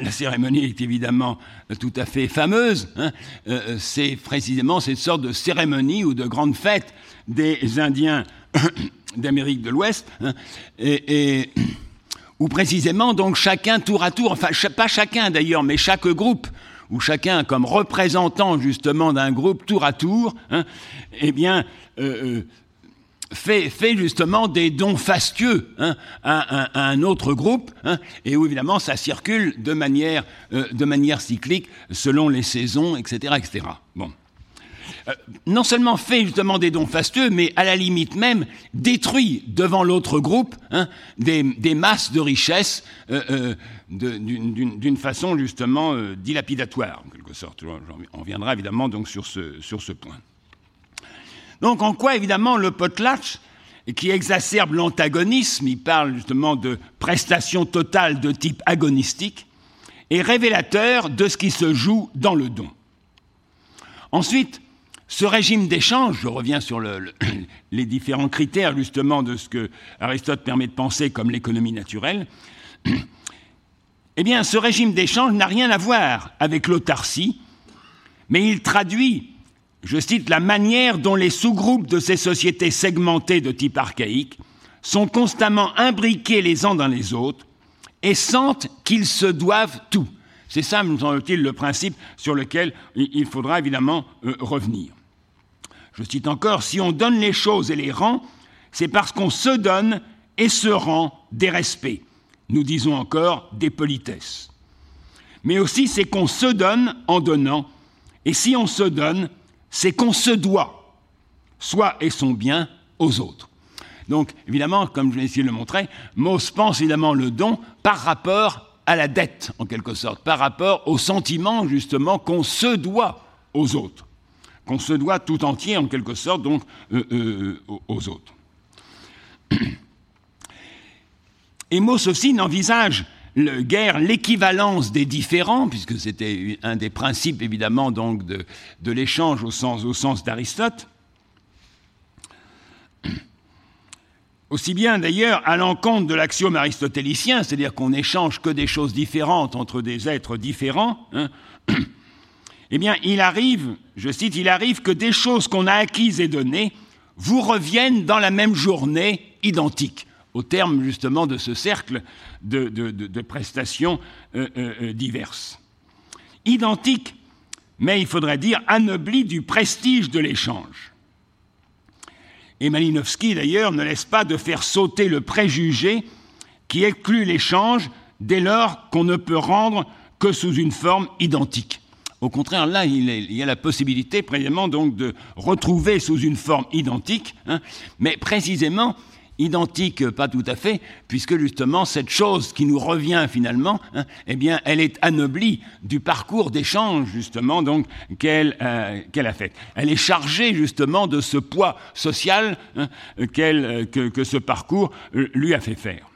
la cérémonie est évidemment tout à fait fameuse, hein, euh, c'est précisément cette sorte de cérémonie ou de grande fête des Indiens d'Amérique de l'Ouest, hein, et où précisément donc chacun tour à tour, enfin pas chacun d'ailleurs, mais chaque groupe, ou chacun comme représentant justement d'un groupe tour à tour, hein, eh bien, euh, euh, fait, fait, justement des dons fastueux hein, à, un autre groupe, hein, et où évidemment ça circule de manière, euh, de manière cyclique selon les saisons, etc. etc. Bon. Euh, non seulement fait justement des dons fastueux, mais à la limite même détruit devant l'autre groupe hein, des, masses de richesses euh, euh, d'une façon justement dilapidatoire, en quelque sorte. On viendra évidemment donc sur ce, sur ce point. Donc en quoi évidemment le potlatch, qui exacerbe l'antagonisme, il parle justement de prestations totales de type agonistique, est révélateur de ce qui se joue dans le don. Ensuite, ce régime d'échange, je reviens sur les différents critères justement de ce que Aristote permet de penser comme l'économie naturelle, eh bien ce régime d'échange n'a rien à voir avec l'autarcie, mais il traduit, je cite, la manière dont les sous-groupes de ces sociétés segmentées de type archaïque sont constamment imbriqués les uns dans les autres et sentent qu'ils se doivent tout. C'est ça, me semble-t-il, le principe sur lequel il faudra évidemment euh, revenir. Je cite encore, si on donne les choses et les rend, c'est parce qu'on se donne et se rend des respects. Nous disons encore des politesses. Mais aussi c'est qu'on se donne en donnant, et si on se donne, c'est qu'on se doit, soit et son bien aux autres. Donc, évidemment, comme je vais essayer de le montrer, Mauss pense évidemment le don par rapport à la dette, en quelque sorte, par rapport au sentiment, justement, qu'on se doit aux autres qu'on se doit tout entier, en quelque sorte, donc, euh, euh, aux autres. Et Mauss aussi n'envisage guère l'équivalence des différents, puisque c'était un des principes évidemment donc de, l'échange au sens, au sens d'Aristote. Aussi bien d'ailleurs à l'encontre de l'axiome aristotélicien, c'est-à-dire qu'on n'échange que des choses différentes entre des êtres différents, hein, eh bien il arrive, je cite, il arrive que des choses qu'on a acquises et données vous reviennent dans la même journée identique, au terme justement de ce cercle de, prestations euh, euh, euh, diverses. Identique, mais il faudrait dire anobli du prestige de l'échange. Et Malinowski, d'ailleurs, ne laisse pas de faire sauter le préjugé qui exclut l'échange dès lors qu'on ne peut rendre que sous une forme identique. Au contraire, là, il, y a la possibilité, précisément, donc, de retrouver sous une forme identique, hein, mais précisément identique, pas tout à fait, puisque justement cette chose qui nous revient finalement, hein, eh bien, elle est anoblie du parcours d'échange justement donc qu'elle euh, a fait. Elle est chargée justement de ce poids social hein, que, que ce parcours euh, lui a fait faire.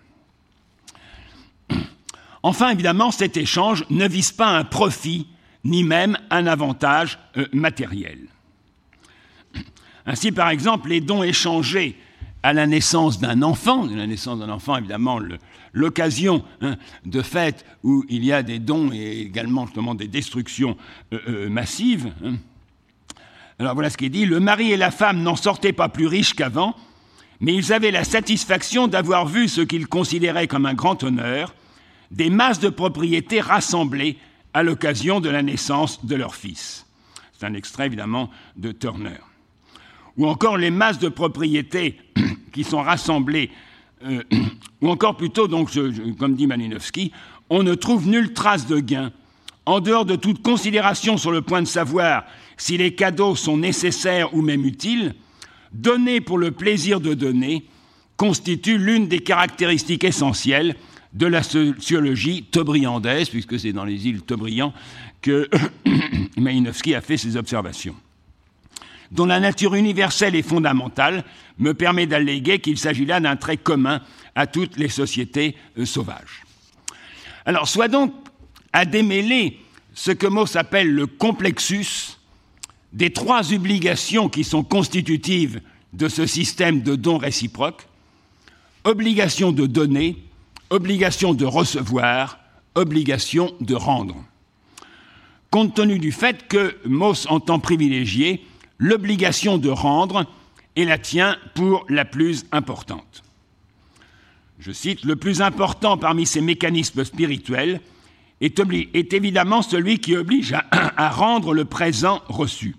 Enfin, évidemment, cet échange ne vise pas un profit ni même un avantage euh, matériel. Ainsi, par exemple, les dons échangés à la naissance d'un enfant, la naissance d'un enfant, évidemment, l'occasion hein, de fête où il y a des dons et également justement des destructions euh, euh, massives. Hein. Alors voilà ce qui est dit, le mari et la femme n'en sortaient pas plus riches qu'avant, mais ils avaient la satisfaction d'avoir vu ce qu'ils considéraient comme un grand honneur, des masses de propriétés rassemblées à l'occasion de la naissance de leur fils. C'est un extrait évidemment de Turner ou encore les masses de propriétés qui sont rassemblées, euh, ou encore plutôt, comme dit Malinowski, on ne trouve nulle trace de gain, en dehors de toute considération sur le point de savoir si les cadeaux sont nécessaires ou même utiles, donner pour le plaisir de donner constitue l'une des caractéristiques essentielles de la sociologie tobriandaise, puisque c'est dans les îles Tobriand que Malinowski a fait ses observations dont la nature universelle et fondamentale, me permet d'alléguer qu'il s'agit là d'un trait commun à toutes les sociétés euh, sauvages. Alors, soit donc à démêler ce que Mauss appelle le complexus des trois obligations qui sont constitutives de ce système de dons réciproques obligation de donner, obligation de recevoir, obligation de rendre. Compte tenu du fait que Mauss entend privilégier l'obligation de rendre est la tient pour la plus importante. Je cite, le plus important parmi ces mécanismes spirituels est, évidemment celui qui oblige à, rendre le présent reçu.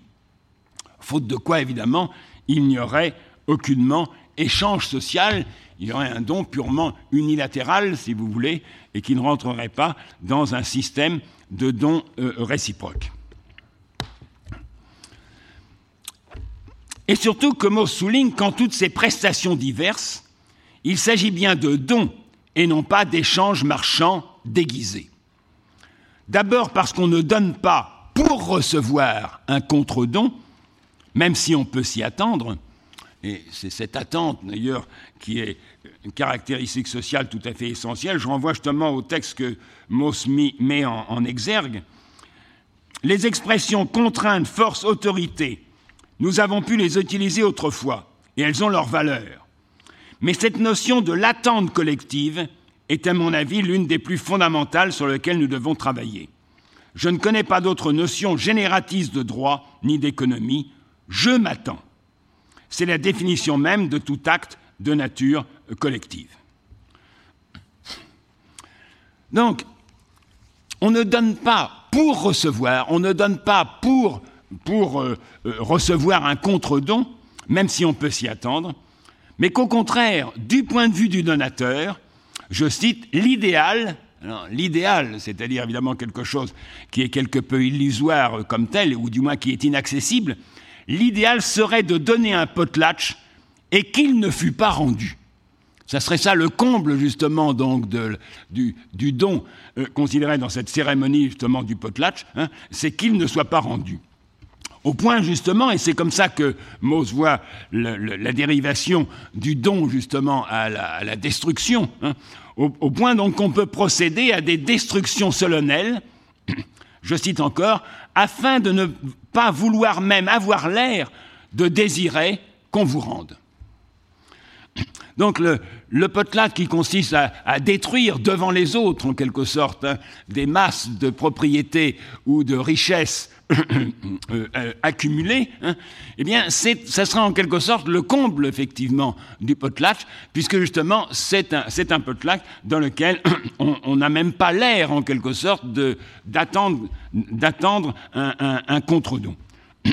Faute de quoi, évidemment, il n'y aurait aucunement échange social, il y aurait un don purement unilatéral, si vous voulez, et qui ne rentrerait pas dans un système de dons euh, réciproques. Et surtout, comme on souligne, qu'en toutes ces prestations diverses, il s'agit bien de dons et non pas d'échanges marchands déguisés. D'abord parce qu'on ne donne pas pour recevoir un contre-don, même si on peut s'y attendre, et c'est cette attente d'ailleurs qui est une caractéristique sociale tout à fait essentielle. Je renvoie justement au texte que Mauss met en, en exergue. Les expressions contrainte, force, autorité nous avons pu les utiliser autrefois, et elles ont leur valeur. Mais cette notion de l'attente collective est, à mon avis, l'une des plus fondamentales sur lesquelles nous devons travailler. Je ne connais pas d'autre notion génératrice de droit ni d'économie. Je m'attends. C'est la définition même de tout acte de nature collective. Donc, on ne donne pas pour recevoir, on ne donne pas pour euh, euh, recevoir un contre-don, même si on peut s'y attendre, mais qu'au contraire, du point de vue du donateur, je cite, l'idéal, l'idéal, c'est-à-dire évidemment quelque chose qui est quelque peu illusoire comme tel, ou du moins qui est inaccessible, l'idéal serait de donner un potlatch et qu'il ne fût pas rendu. Ça serait ça le comble justement donc du, don euh, considéré dans cette cérémonie justement du potlatch, hein, c'est qu'il ne soit pas rendu. Au point justement, et c'est comme ça que Mauss voit la dérivation du don justement à la, à la destruction, hein, au, au point donc qu'on peut procéder à des destructions solennelles, je cite encore, afin de ne pas vouloir même avoir l'air de désirer qu'on vous rende. Donc le, le qui consiste à, à, détruire devant les autres, en quelque sorte, hein, des masses de propriétés ou de richesses euh, euh, accumulées, hein, eh bien, ça sera en quelque sorte le comble, effectivement, du potlatch, puisque justement, c'est un, un potlatch dans lequel on n'a même pas l'air, en quelque sorte, d'attendre un, un, un contre-don.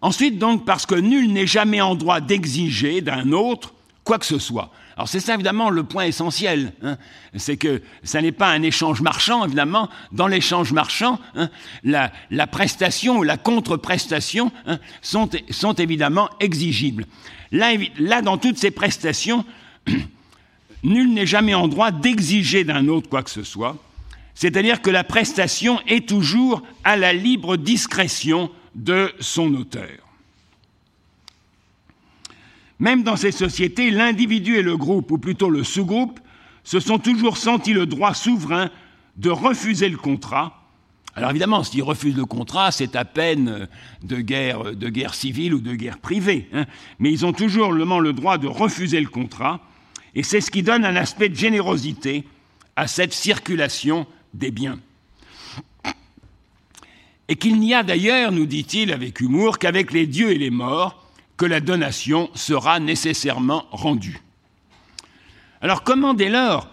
Ensuite, donc, parce que nul n'est jamais en droit d'exiger d'un autre quoi que ce soit. Alors c'est ça évidemment le point essentiel, hein, c'est que ça n'est pas un échange marchand, évidemment. Dans l'échange marchand, hein, la, prestation ou la contre-prestation hein, sont, évidemment exigibles. Là, là, dans toutes ces prestations, nul n'est jamais en droit d'exiger d'un autre quoi que ce soit, c'est-à-dire que la prestation est toujours à la libre discrétion de son auteur. Même dans ces sociétés, l'individu et le groupe, ou plutôt le sous-groupe, se sont toujours sentis le droit souverain de refuser le contrat. Alors évidemment, s'ils refusent le contrat, c'est à peine de guerre, de guerre civile ou de guerre privée. Hein. Mais ils ont toujours le droit de refuser le contrat, et c'est ce qui donne un aspect de générosité à cette circulation des biens. Et qu'il n'y a d'ailleurs, nous dit-il avec humour, qu'avec les dieux et les morts, que la donation sera nécessairement rendue. Alors comment dès lors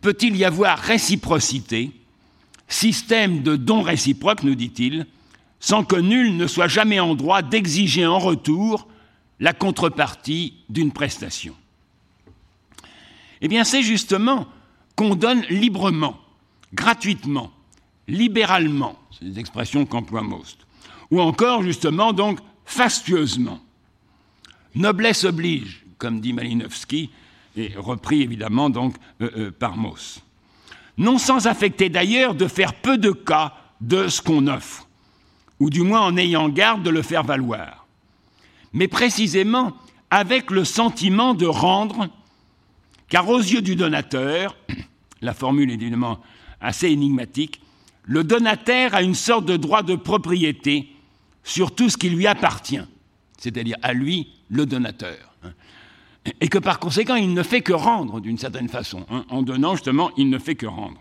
peut-il y avoir réciprocité, système de dons réciproques, nous dit-il, sans que nul ne soit jamais en droit d'exiger en retour la contrepartie d'une prestation? Eh bien c'est justement qu'on donne librement, gratuitement, libéralement, c'est des expressions qu'emploie Most, ou encore justement donc fastueusement. Noblesse oblige, comme dit Malinowski, et repris évidemment donc euh, euh, par Mauss. Non sans affecter d'ailleurs de faire peu de cas de ce qu'on offre, ou du moins en ayant garde de le faire valoir, mais précisément avec le sentiment de rendre, car aux yeux du donateur, la formule est évidemment assez énigmatique, le donataire a une sorte de droit de propriété sur tout ce qui lui appartient, c'est-à-dire à lui le donateur. Et que par conséquent, il ne fait que rendre d'une certaine façon. Hein. En donnant, justement, il ne fait que rendre.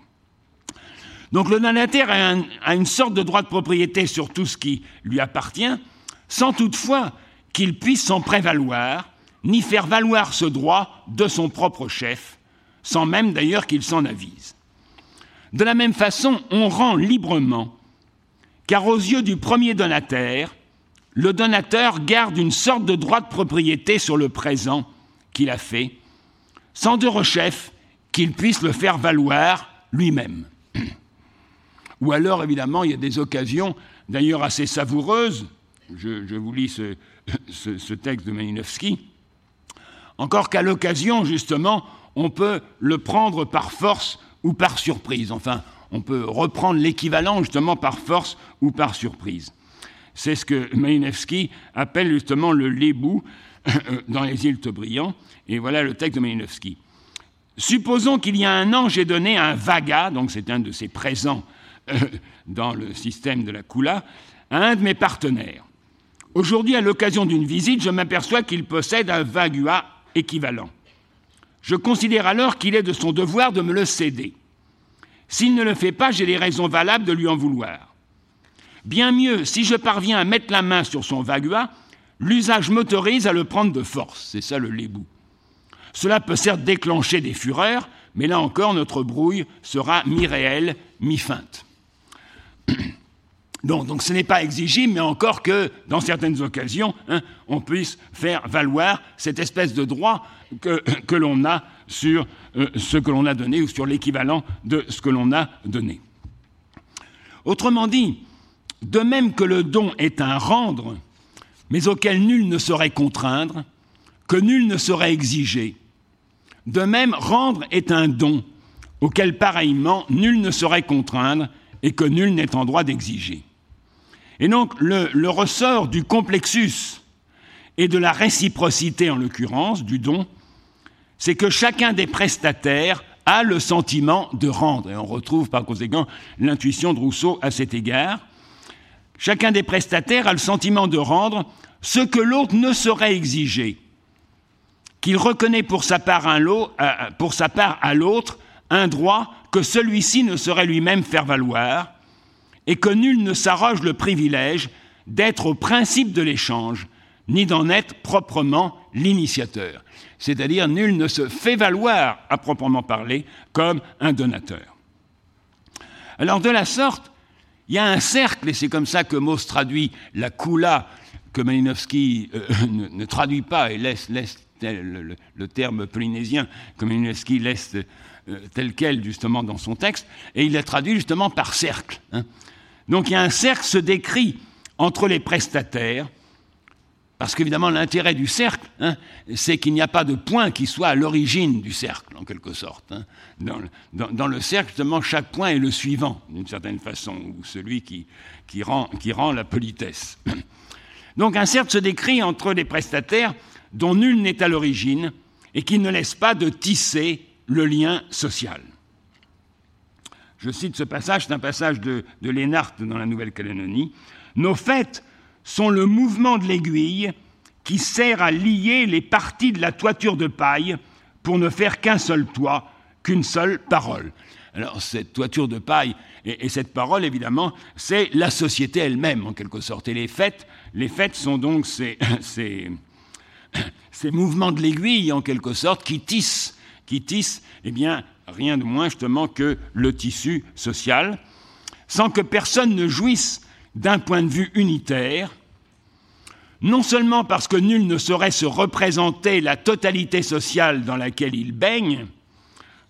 Donc le donataire a, une sorte de droit de propriété sur tout ce qui lui appartient, sans toutefois qu'il puisse s'en prévaloir, ni faire valoir ce droit de son propre chef, sans même d'ailleurs qu'il s'en avise. De la même façon, on rend librement, car aux yeux du premier donataire, le donateur garde une sorte de droit de propriété sur le présent qu'il a fait, sans de rechef qu'il puisse le faire valoir lui-même. Ou alors, évidemment, il y a des occasions, d'ailleurs assez savoureuses, je, vous lis ce texte de Malinowski, encore qu'à l'occasion, justement, on peut le prendre par force ou par surprise. Enfin, on peut reprendre l'équivalent, justement, par force ou par surprise. C'est ce que Malinowski appelle justement le lébou dans les îles Tobriand. Et voilà le texte de Malinowski. Supposons qu'il y a un an, j'ai donné un vaga, donc c'est un de ses présents euh, dans le système de la Kula, à un de mes partenaires. Aujourd'hui, à l'occasion d'une visite, je m'aperçois qu'il possède un vagua équivalent. Je considère alors qu'il est de son devoir de me le céder. S'il ne le fait pas, j'ai des raisons valables de lui en vouloir. Bien mieux, si je parviens à mettre la main sur son vagua, l'usage m'autorise à le prendre de force. C'est ça le lébou. Cela peut certes déclencher des fureurs, mais là encore, notre brouille sera mi-réelle, mi-feinte. Donc, ce n'est pas exigible, mais encore que, dans certaines occasions, hein, on puisse faire valoir cette espèce de droit que, que l'on a sur euh, ce que l'on a donné ou sur l'équivalent de ce que l'on a donné. Autrement dit, de même que le don est un rendre, mais auquel nul ne saurait contraindre, que nul ne saurait exiger. De même, rendre est un don, auquel pareillement nul ne saurait contraindre et que nul n'est en droit d'exiger. Et donc, le, le, ressort du complexus et de la réciprocité, en l'occurrence, du don, c'est que chacun des prestataires a le sentiment de rendre. Et on retrouve par conséquent l'intuition de Rousseau à cet égard. Chacun des prestataires a le sentiment de rendre ce que l'autre ne saurait exiger, qu'il reconnaît pour sa part, un lot, euh, pour sa part à l'autre un droit que celui-ci ne saurait lui-même faire valoir, et que nul ne s'arroge le privilège d'être au principe de l'échange, ni d'en être proprement l'initiateur. C'est-à-dire, nul ne se fait valoir, à proprement parler, comme un donateur. Alors, de la sorte, il y a un cercle, et c'est comme ça que Mauss traduit la kula, que Malinowski euh, ne, traduit pas et laisse, le, terme polynésien que Malinowski laisse euh, tel quel, justement, dans son texte, et il l'a traduit justement par cercle. Hein. Donc, il y a un cercle se décrit entre les prestataires, parce qu'évidemment, l'intérêt du cercle, hein, c'est qu'il n'y a pas de point qui soit à l'origine du cercle, en quelque sorte. Hein. Dans, le cercle, justement, chaque point est le suivant, d'une certaine façon, ou celui qui, rend, la politesse. Donc un cercle se décrit entre des prestataires dont nul n'est à l'origine et qui ne laisse pas de tisser le lien social. Je cite ce passage, c'est un passage de, de dans la Nouvelle-Calédonie. Nos fêtes sont le mouvement de l'aiguille qui sert à lier les parties de la toiture de paille pour ne faire qu'un seul toit, qu'une seule parole. Alors cette toiture de paille et, cette parole, évidemment, c'est la société elle-même, en quelque sorte. Et les fêtes, les fêtes sont donc ces, ces, mouvements de l'aiguille, en quelque sorte, qui tissent, qui tissent, eh bien, rien de moins justement que le tissu social, sans que personne ne jouisse d'un point de vue unitaire, non seulement parce que nul ne saurait se représenter la totalité sociale dans laquelle il baigne,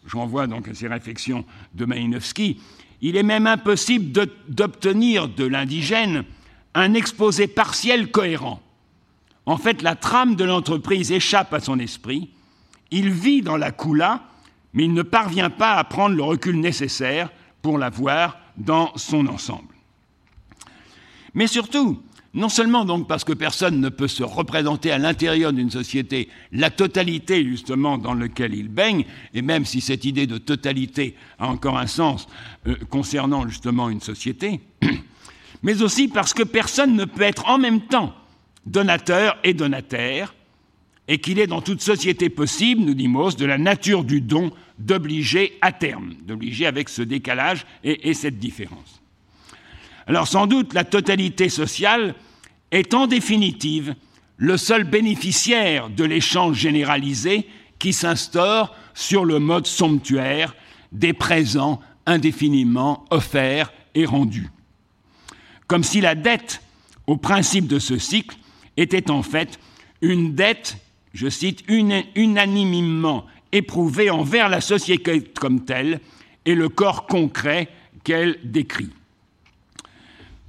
j'envoie donc à ces réflexions de Malinowski, il est même impossible d'obtenir de l'indigène un exposé partiel cohérent. En fait, la trame de l'entreprise échappe à son esprit, il vit dans la coula, mais il ne parvient pas à prendre le recul nécessaire pour la voir dans son ensemble. Mais surtout, non seulement donc parce que personne ne peut se représenter à l'intérieur d'une société la totalité justement dans laquelle il baigne, et même si cette idée de totalité a encore un sens euh, concernant justement une société, mais aussi parce que personne ne peut être en même temps donateur et donataire, et qu'il est dans toute société possible, nous dit Mauss, de la nature du don d'obliger à terme, d'obliger avec ce décalage et cette différence. Alors sans doute la totalité sociale est en définitive le seul bénéficiaire de l'échange généralisé qui s'instaure sur le mode somptuaire des présents indéfiniment offerts et rendus. Comme si la dette, au principe de ce cycle, était en fait une dette, je cite, unanimement éprouvée envers la société comme telle et le corps concret qu'elle décrit.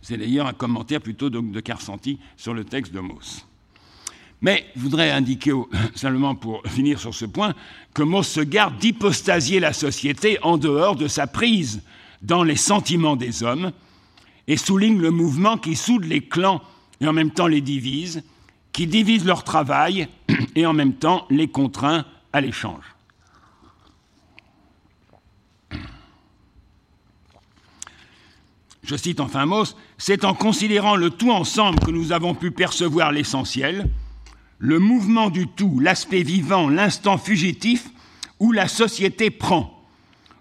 C'est d'ailleurs un commentaire plutôt de, Carsanti sur le texte de Mauss. Mais je voudrais indiquer, simplement pour finir sur ce point, que Mauss se garde d'hypostasier la société en dehors de sa prise dans les sentiments des hommes et souligne le mouvement qui soude les clans et en même temps les divise, qui divise leur travail et en même temps les contraint à l'échange. Je cite enfin Mauss, c'est en considérant le tout ensemble que nous avons pu percevoir l'essentiel, le mouvement du tout, l'aspect vivant, l'instant fugitif où la société prend,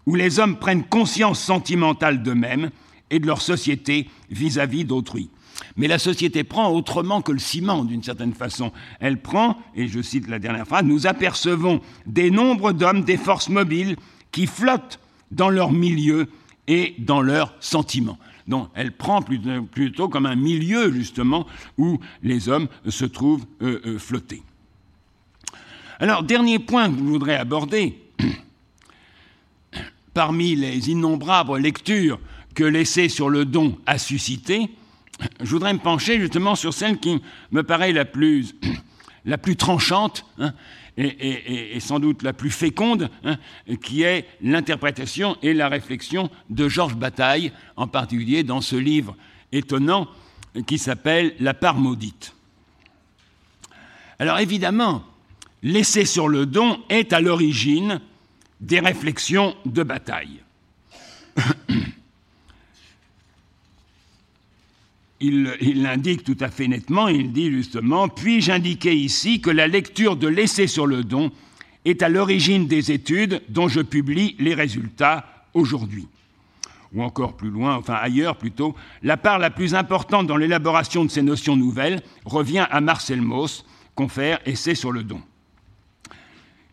où les hommes prennent conscience sentimentale d'eux-mêmes et de leur société vis-à-vis d'autrui. Mais la société prend autrement que le ciment, d'une certaine façon. Elle prend, et je cite la dernière phrase, nous apercevons des nombres d'hommes, des forces mobiles qui flottent dans leur milieu et dans leurs sentiments. Non, elle prend plutôt comme un milieu, justement, où les hommes se trouvent euh, euh, flottés. Alors, dernier point que je voudrais aborder, parmi les innombrables lectures que l'essai sur le don a suscité, je voudrais me pencher justement sur celle qui me paraît la plus, tranchante, hein, et, sans doute la plus féconde, hein, qui est l'interprétation et la réflexion de Georges Bataille, en particulier dans ce livre étonnant qui s'appelle La part maudite. Alors évidemment, l'essai sur le don est à l'origine des réflexions de bataille. il, l'indique tout à fait nettement, il dit justement, puis-je indiquer ici que la lecture de l'essai sur le don est à l'origine des études dont je publie les résultats aujourd'hui? Ou encore plus loin, enfin ailleurs plutôt, la part la plus importante dans l'élaboration de ces notions nouvelles revient à Marcel Mauss, confère Essai sur le don.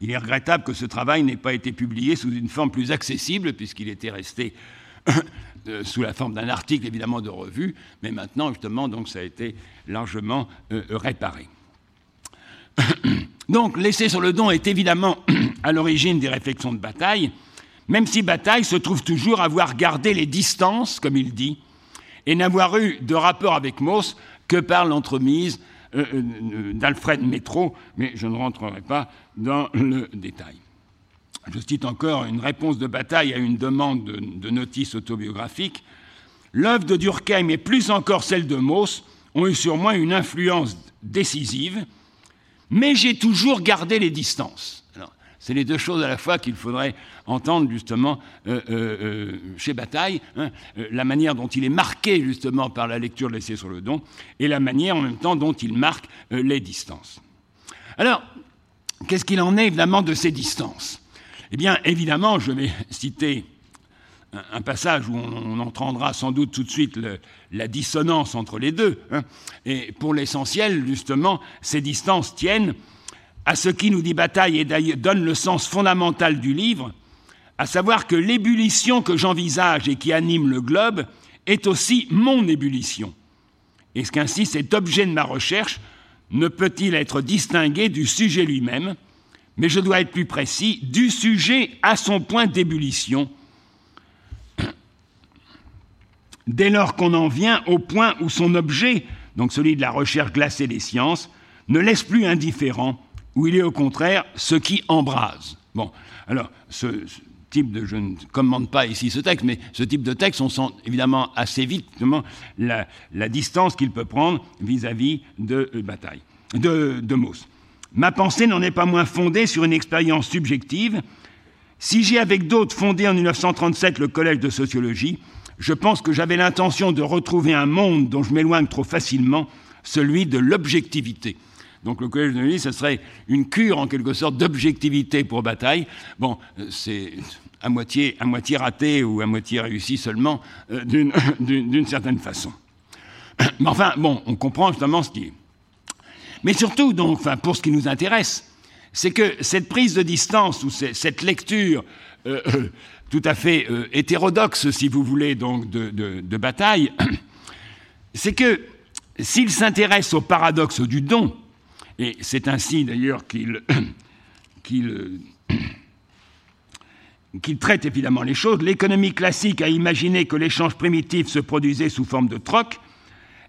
Il est regrettable que ce travail n'ait pas été publié sous une forme plus accessible, puisqu'il était resté sous la forme d'un article évidemment de revue, mais maintenant justement donc ça a été largement euh, réparé. donc l'essai sur le don est évidemment à l'origine des réflexions de Bataille, même si Bataille se trouve toujours avoir gardé les distances, comme il dit, et n'avoir eu de rapport avec Mauss que par l'entremise euh, euh, d'Alfred Métro, mais je ne rentrerai pas dans le détail. Je cite encore une réponse de bataille à une demande de, notice autobiographique. L'œuvre de Durkheim et plus encore celle de Mauss ont eu sur moi une influence décisive, mais j'ai toujours gardé les distances. C'est les deux choses à la fois qu'il faudrait entendre justement euh, euh, euh, chez Bataille, hein, la manière dont il est marqué justement par la lecture de l'essai sur le don, et la manière en même temps dont il marque les distances. Alors, qu'est-ce qu'il en est évidemment de ces distances? Eh bien, évidemment, je vais citer un passage où on entendra sans doute tout de suite la dissonance entre les deux. Hein. Et pour l'essentiel, justement, ces distances tiennent à ce qui nous dit Bataille et donne le sens fondamental du livre, à savoir que l'ébullition que j'envisage et qui anime le globe est aussi mon ébullition. Et qu'ainsi cet objet de ma recherche ne peut-il être distingué du sujet lui-même, mais je dois être plus précis, du sujet à son point d'ébullition, dès lors qu'on en vient au point où son objet, donc celui de la recherche glacée des sciences, ne laisse plus indifférent, où il est au contraire ce qui embrase. Bon, alors, ce, type de, je ne commande pas ici ce texte, mais ce type de texte, on sent évidemment assez vite la, la distance qu'il peut prendre vis-à-vis de euh, Bataille, de, de Mauss. Ma pensée n'en est pas moins fondée sur une expérience subjective. Si j'ai avec d'autres fondé en 1937 le collège de sociologie, je pense que j'avais l'intention de retrouver un monde dont je m'éloigne trop facilement, celui de l'objectivité. Donc le collège de sociologie, ce serait une cure en quelque sorte d'objectivité pour bataille. Bon, c'est à moitié, à moitié raté ou à moitié réussi seulement euh, d'une certaine façon. Mais enfin, bon, on comprend justement ce qui est. Mais surtout, donc, pour ce qui nous intéresse, c'est que cette prise de distance ou cette lecture euh, euh, tout à fait euh, hétérodoxe, si vous voulez, donc de, bataille, c'est que s'il s'intéresse au paradoxe du don, et c'est ainsi d'ailleurs qu'il qu'il traite évidemment les choses, l'économie classique a imaginé que l'échange primitif se produisait sous forme de troc,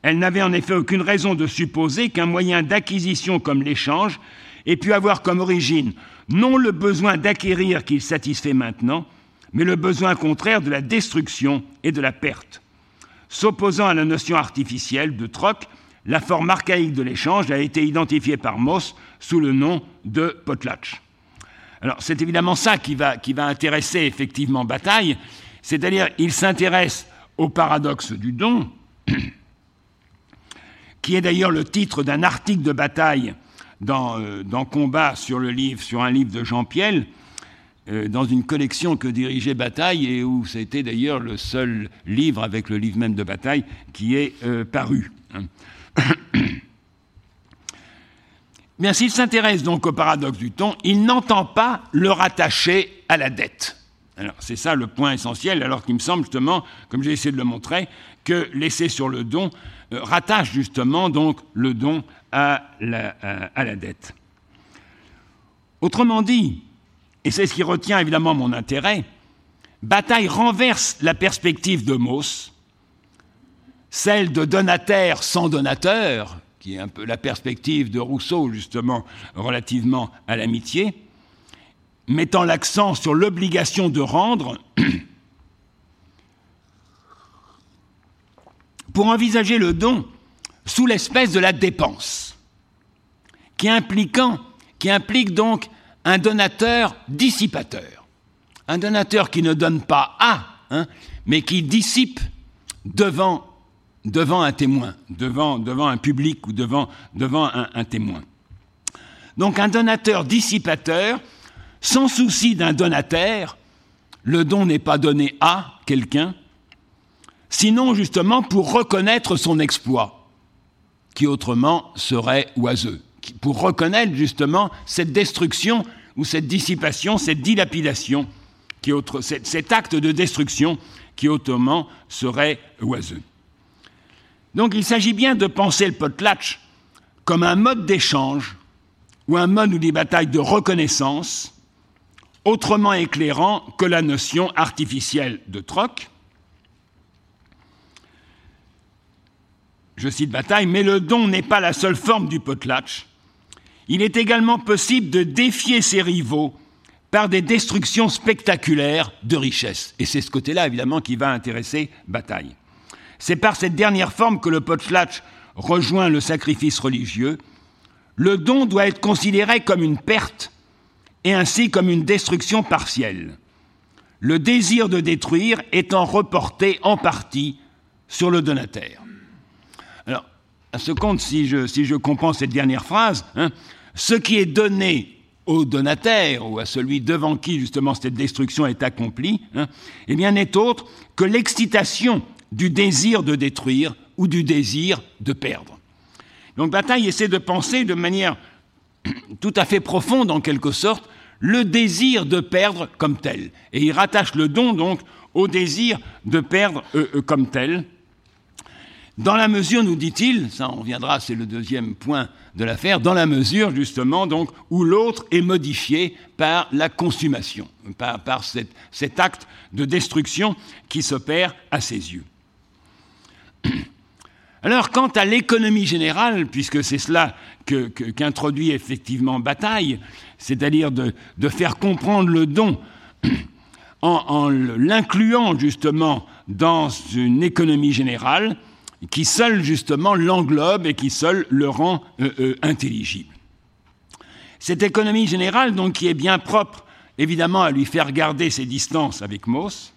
elle n'avait en effet aucune raison de supposer qu'un moyen d'acquisition comme l'échange ait pu avoir comme origine non le besoin d'acquérir qu'il satisfait maintenant, mais le besoin contraire de la destruction et de la perte. S'opposant à la notion artificielle de troc, la forme archaïque de l'échange a été identifiée par Moss sous le nom de potlatch. Alors c'est évidemment ça qui va, qui va intéresser effectivement Bataille, c'est-à-dire il s'intéresse au paradoxe du don, qui est d'ailleurs le titre d'un article de bataille dans, euh, Combat sur, le livre, sur un livre de Jean Piel, euh, dans une collection que dirigeait Bataille et où c'était d'ailleurs le seul livre avec le livre même de Bataille qui est euh, paru. Hein. Bien, s'il s'intéresse donc au paradoxe du ton, il n'entend pas le rattacher à la dette. Alors, c'est ça le point essentiel, alors qu'il me semble justement, comme j'ai essayé de le montrer, que l'essai sur le don rattache justement donc le don à la, à la dette. Autrement dit, et c'est ce qui retient évidemment mon intérêt, Bataille renverse la perspective de Mauss, celle de donataire sans donateur, qui est un peu la perspective de Rousseau justement relativement à l'amitié, mettant l'accent sur l'obligation de rendre pour envisager le don sous l'espèce de la dépense, qui, implique donc un donateur dissipateur. Un donateur qui ne donne pas à, hein, mais qui dissipe devant, un témoin, devant, un public ou devant, devant un, un témoin. Donc un donateur dissipateur, sans souci d'un donataire, le don n'est pas donné à quelqu'un, sinon justement pour reconnaître son exploit, qui autrement serait oiseux, pour reconnaître justement cette destruction ou cette dissipation, cette dilapidation, qui autre, cet acte de destruction qui autrement serait oiseux. Donc il s'agit bien de penser le potlatch comme un mode d'échange ou un mode ou des batailles de reconnaissance autrement éclairant que la notion artificielle de troc. Je cite Bataille, mais le don n'est pas la seule forme du potlatch. Il est également possible de défier ses rivaux par des destructions spectaculaires de richesses. Et c'est ce côté-là, évidemment, qui va intéresser Bataille. C'est par cette dernière forme que le potlatch rejoint le sacrifice religieux. Le don doit être considéré comme une perte et ainsi comme une destruction partielle, le désir de détruire étant reporté en partie sur le donataire. À ce compte, si je, si comprends cette dernière phrase, hein, ce qui est donné au donataire ou à celui devant qui justement cette destruction est accomplie, hein, eh bien n'est autre que l'excitation du désir de détruire ou du désir de perdre. Donc Bataille essaie de penser de manière tout à fait profonde en quelque sorte le désir de perdre comme tel. Et il rattache le don donc au désir de perdre euh, euh, comme tel. Dans la mesure, nous dit-il, ça on reviendra, c'est le deuxième point de l'affaire, dans la mesure justement donc où l'autre est modifié par la consommation, par, par cet acte de destruction qui s'opère à ses yeux. Alors, quant à l'économie générale, puisque c'est cela qu'introduit effectivement Bataille, c'est-à-dire de, faire comprendre le don en, l'incluant justement dans une économie générale qui seule justement l'englobe et qui seule le rend euh, euh, intelligible. Cette économie générale, donc, qui est bien propre évidemment à lui faire garder ses distances avec Mauss,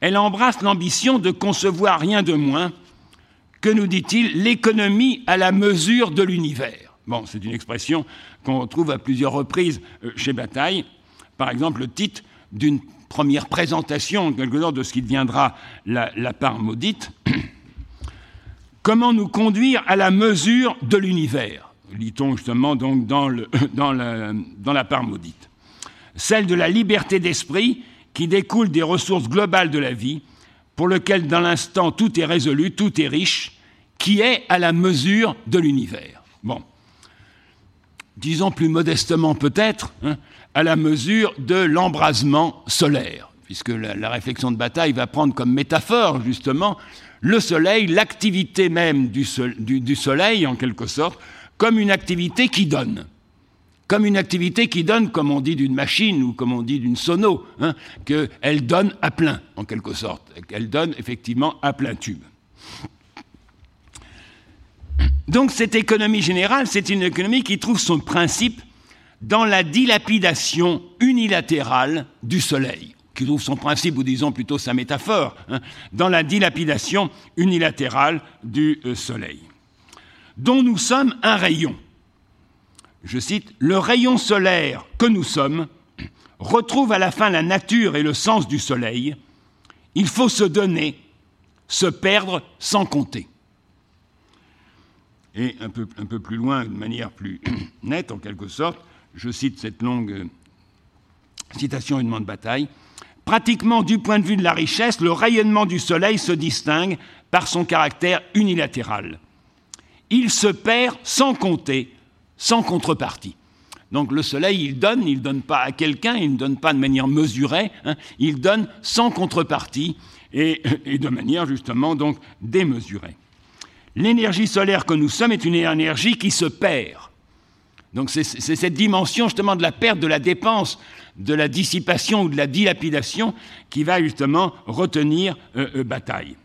elle embrasse l'ambition de concevoir rien de moins que nous dit-il, l'économie à la mesure de l'univers. Bon, c'est une expression qu'on retrouve à plusieurs reprises euh, chez Bataille. Par exemple, le titre d'une première présentation, en quelque sorte, de ce qui deviendra la, part maudite. Comment nous conduire à la mesure de l'univers Lit-on justement donc dans, la part maudite. Celle de la liberté d'esprit qui découle des ressources globales de la vie, pour lequel dans l'instant tout est résolu, tout est riche, qui est à la mesure de l'univers. Bon. Disons plus modestement peut-être, hein, à la mesure de l'embrasement solaire, puisque la, réflexion de bataille va prendre comme métaphore justement le soleil, l'activité même du, soleil en quelque sorte, comme une activité qui donne. Comme une activité qui donne, comme on dit d'une machine ou comme on dit d'une sono, hein, qu'elle donne à plein, en quelque sorte, qu'elle donne effectivement à plein tube. Donc cette économie générale, c'est une économie qui trouve son principe dans la dilapidation unilatérale du soleil, qui trouve son principe, ou disons plutôt sa métaphore, hein, dans la dilapidation unilatérale du euh, soleil, dont nous sommes un rayon. Je cite, Le rayon solaire que nous sommes retrouve à la fin la nature et le sens du soleil. Il faut se donner, se perdre sans compter. Et un peu, un peu plus loin, de manière plus nette en quelque sorte, je cite cette longue euh, citation une de bataille. Pratiquement du point de vue de la richesse, le rayonnement du soleil se distingue par son caractère unilatéral. Il se perd sans compter, sans contrepartie. Donc le soleil, il donne, il ne donne pas à quelqu'un, il ne donne pas de manière mesurée, hein, il donne sans contrepartie et, et, de manière justement donc démesurée. L'énergie solaire que nous sommes est une énergie qui se perd. Donc c'est cette dimension justement de la perte, de la dépense, de la dissipation ou de la dilapidation qui va justement retenir euh, euh, bataille.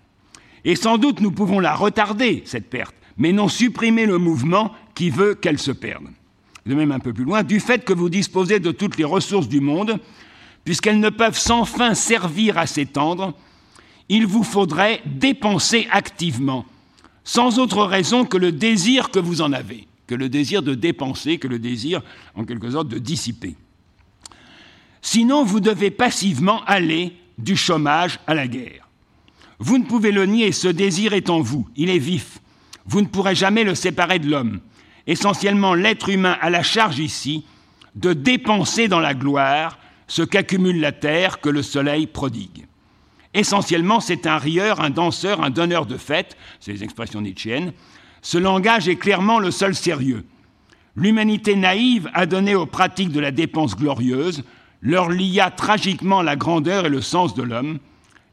Et sans doute nous pouvons la retarder, cette perte, mais non supprimer le mouvement qui veut qu'elle se perde. de même un peu plus loin, du fait que vous disposez de toutes les ressources du monde, puisqu'elles ne peuvent sans fin servir à s'étendre, il vous faudrait dépenser activement, sans autre raison que le désir que vous en avez, que le désir de dépenser, que le désir, en quelque sorte, de dissiper. Sinon, vous devez passivement aller du chômage à la guerre. Vous ne pouvez le nier, ce désir est en vous, il est vif. Vous ne pourrez jamais le séparer de l'homme. Essentiellement, l'être humain a la charge ici de dépenser dans la gloire ce qu'accumule la terre que le soleil prodigue. Essentiellement, c'est un rieur, un danseur, un donneur de fête, c'est les expressions nietzschéennes. Ce langage est clairement le seul sérieux. L'humanité naïve a donné aux pratiques de la dépense glorieuse, leur lia tragiquement la grandeur et le sens de l'homme.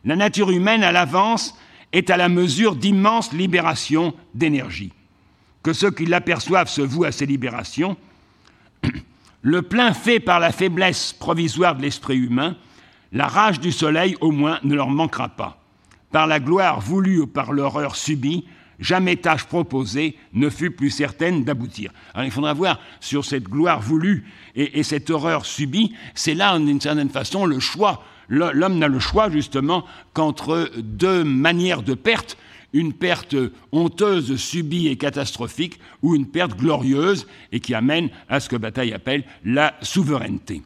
La nature humaine, à l'avance, est à la mesure d'immenses libérations d'énergie. Que ceux qui l'aperçoivent se vouent à ces libérations, le plein fait par la faiblesse provisoire de l'esprit humain, la rage du soleil au moins ne leur manquera pas. Par la gloire voulue ou par l'horreur subie, jamais tâche proposée ne fut plus certaine d'aboutir. Alors il faudra voir sur cette gloire voulue et, et cette horreur subie, c'est là d'une certaine façon le choix. L'homme n'a le choix justement qu'entre deux manières de perte une perte honteuse, subie et catastrophique, ou une perte glorieuse et qui amène à ce que Bataille appelle la souveraineté.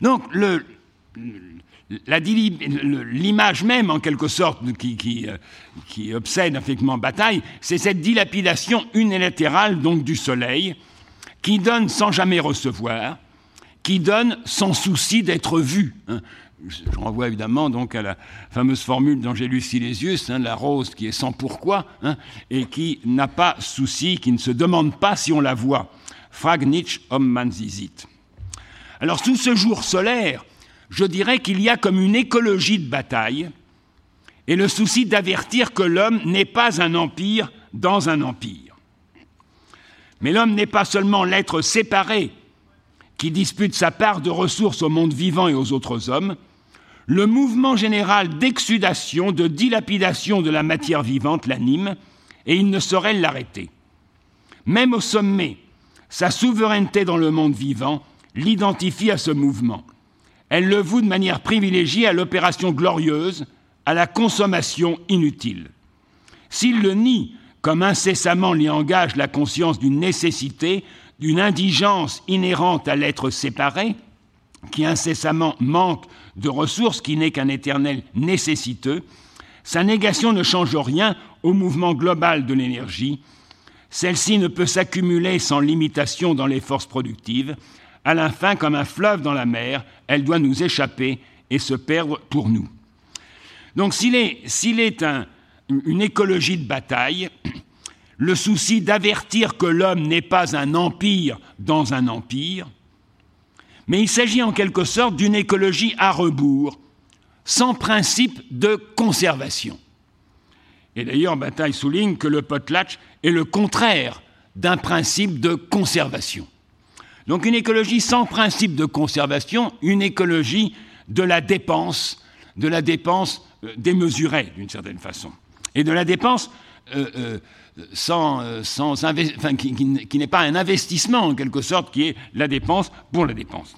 Donc, l'image même, en quelque sorte, qui, euh, qui, obsède effectivement Bataille, c'est cette dilapidation unilatérale donc du soleil, qui donne sans jamais recevoir, qui donne sans souci d'être vu. Hein je renvoie évidemment donc à la fameuse formule d'Angelus Silesius, hein, la rose qui est sans pourquoi, hein, et qui n'a pas souci, qui ne se demande pas si on la voit. Frag nicht om man Alors sous ce jour solaire, je dirais qu'il y a comme une écologie de bataille et le souci d'avertir que l'homme n'est pas un empire dans un empire. Mais l'homme n'est pas seulement l'être séparé qui dispute sa part de ressources au monde vivant et aux autres hommes, le mouvement général d'exsudation, de dilapidation de la matière vivante l'anime, et il ne saurait l'arrêter. Même au sommet, sa souveraineté dans le monde vivant l'identifie à ce mouvement. Elle le voue de manière privilégiée à l'opération glorieuse, à la consommation inutile. S'il le nie, comme incessamment l'y engage la conscience d'une nécessité, d'une indigence inhérente à l'être séparé, qui incessamment manque de ressources, qui n'est qu'un éternel nécessiteux, sa négation ne change rien au mouvement global de l'énergie. Celle-ci ne peut s'accumuler sans limitation dans les forces productives. À la fin, comme un fleuve dans la mer, elle doit nous échapper et se perdre pour nous. Donc s'il est, est une écologie de bataille, le souci d'avertir que l'homme n'est pas un empire dans un empire, mais il s'agit en quelque sorte d'une écologie à rebours, sans principe de conservation. Et d'ailleurs, Bataille souligne que le potlatch est le contraire d'un principe de conservation. Donc une écologie sans principe de conservation, une écologie de la dépense, de la dépense euh, démesurée d'une certaine façon, et de la dépense euh, euh, sans, sans qui, qui n'est pas un investissement en quelque sorte, qui est la dépense pour la dépense.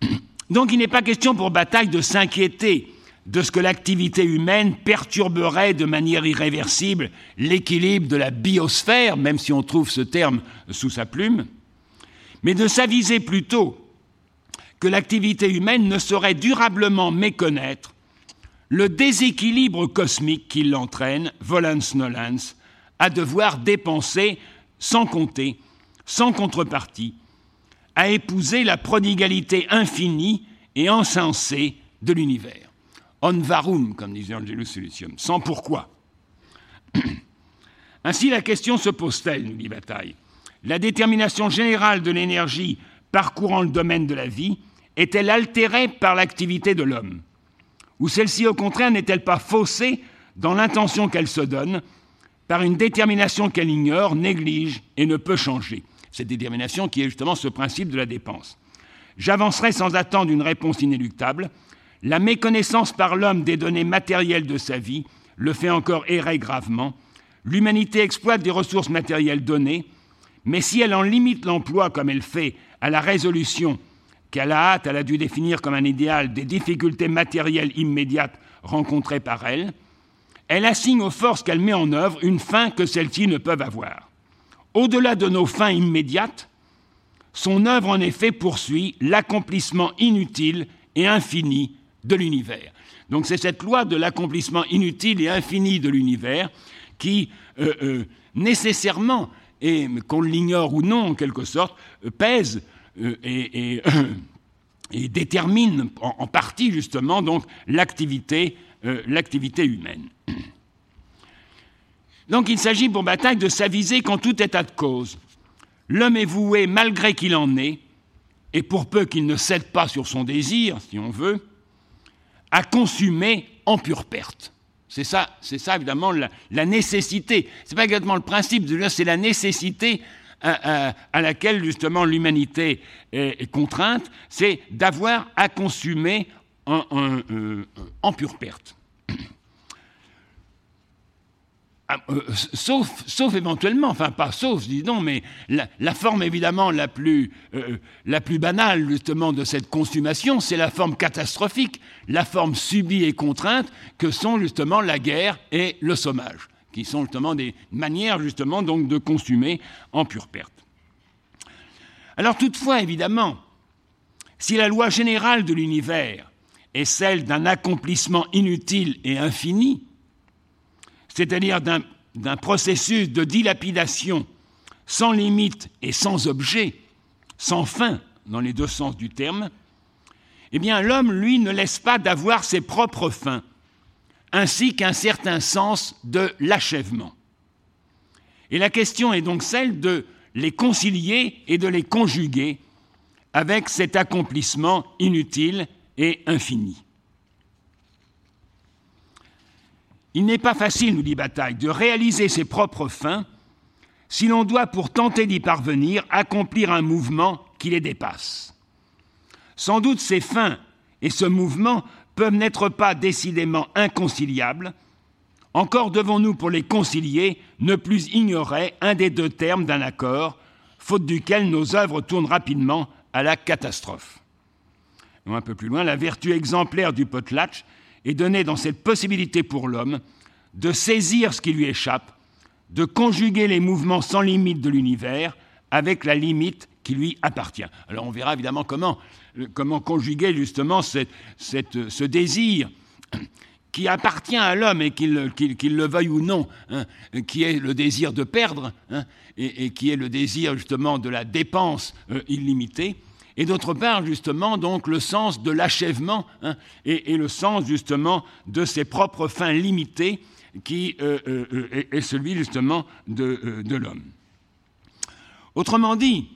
Donc il n'est pas question pour Bataille de s'inquiéter de ce que l'activité humaine perturberait de manière irréversible l'équilibre de la biosphère, même si on trouve ce terme sous sa plume, mais de s'aviser plutôt que l'activité humaine ne saurait durablement méconnaître le déséquilibre cosmique qui l'entraîne, volans nolens, à devoir dépenser sans compter, sans contrepartie, à épouser la prodigalité infinie et insensée de l'univers. On varum, comme disait Angelus Silicium, sans pourquoi. Ainsi la question se pose-t-elle, nous dit Bataille. La détermination générale de l'énergie parcourant le domaine de la vie est-elle altérée par l'activité de l'homme Ou celle-ci, au contraire, n'est-elle pas faussée dans l'intention qu'elle se donne par une détermination qu'elle ignore, néglige et ne peut changer? Cette détermination qui est justement ce principe de la dépense. J'avancerai sans attendre une réponse inéluctable. La méconnaissance par l'homme des données matérielles de sa vie le fait encore errer gravement. L'humanité exploite des ressources matérielles données, Mais si elle en limite l'emploi comme elle fait à la résolution qu'à la hâte elle a dû définir comme un idéal des difficultés matérielles immédiates rencontrées par elle, elle assigne aux forces qu'elle met en œuvre une fin que celles-ci ne peuvent avoir. Au-delà de nos fins immédiates, son œuvre en effet poursuit l'accomplissement inutile et infini de l'univers. Donc c'est cette loi de l'accomplissement inutile et infini de l'univers qui euh, euh, nécessairement, et qu'on l'ignore ou non en quelque sorte, pèse euh, et, détermine en, partie justement donc l'activité humaine. Donc il s'agit pour Bataille de s'aviser qu'en tout état de cause, l'homme est voué, malgré qu'il en ait, et pour peu qu'il ne cède pas sur son désir, si on veut, à consommer en pure perte. C'est ça, évidemment la, la nécessité. C'est pas exactement le principe, c'est la nécessité à, à, à, laquelle justement l'humanité est, contrainte, c'est d'avoir à en, euh, en pure perte. Ah, euh, sauf, éventuellement, enfin pas sauf, dis donc, mais la, forme évidemment la plus, euh, la plus, banale justement de cette consommation, c'est la forme catastrophique, la forme subie et contrainte que sont justement la guerre et le sommage, qui sont justement des manières justement donc de consommer en pure perte. Alors toutefois, évidemment, si la loi générale de l'univers est celle d'un accomplissement inutile et infini, c'est-à-dire d'un processus de dilapidation sans limite et sans objet, sans fin dans les deux sens du terme, eh bien l'homme, lui, ne laisse pas d'avoir ses propres fins, ainsi qu'un certain sens de l'achèvement. Et la question est donc celle de les concilier et de les conjuguer avec cet accomplissement inutile et infini. Il n'est pas facile, nous dit Bataille, de réaliser ses propres fins si l'on doit, pour tenter d'y parvenir, accomplir un mouvement qui les dépasse. Sans doute ces fins et ce mouvement peuvent n'être pas décidément inconciliables, encore devons-nous, pour les concilier, ne plus ignorer un des deux termes d'un accord, faute duquel nos œuvres tournent rapidement à la catastrophe. Un peu plus loin, la vertu exemplaire du potlatch est donné dans cette possibilité pour l'homme de saisir ce qui lui échappe, de conjuguer les mouvements sans limite de l'univers avec la limite qui lui appartient. Alors on verra évidemment comment, comment conjuguer justement ce désir qui appartient à l'homme et qu'il qu qu le veuille ou non, hein, qui est le désir de perdre hein, et, et, qui est le désir justement de la dépense euh, illimitée, et d'autre part justement donc le sens de l'achèvement hein, et, le sens justement de ses propres fins limitées qui euh, euh, est, est, celui justement de, euh, l'homme. Autrement dit,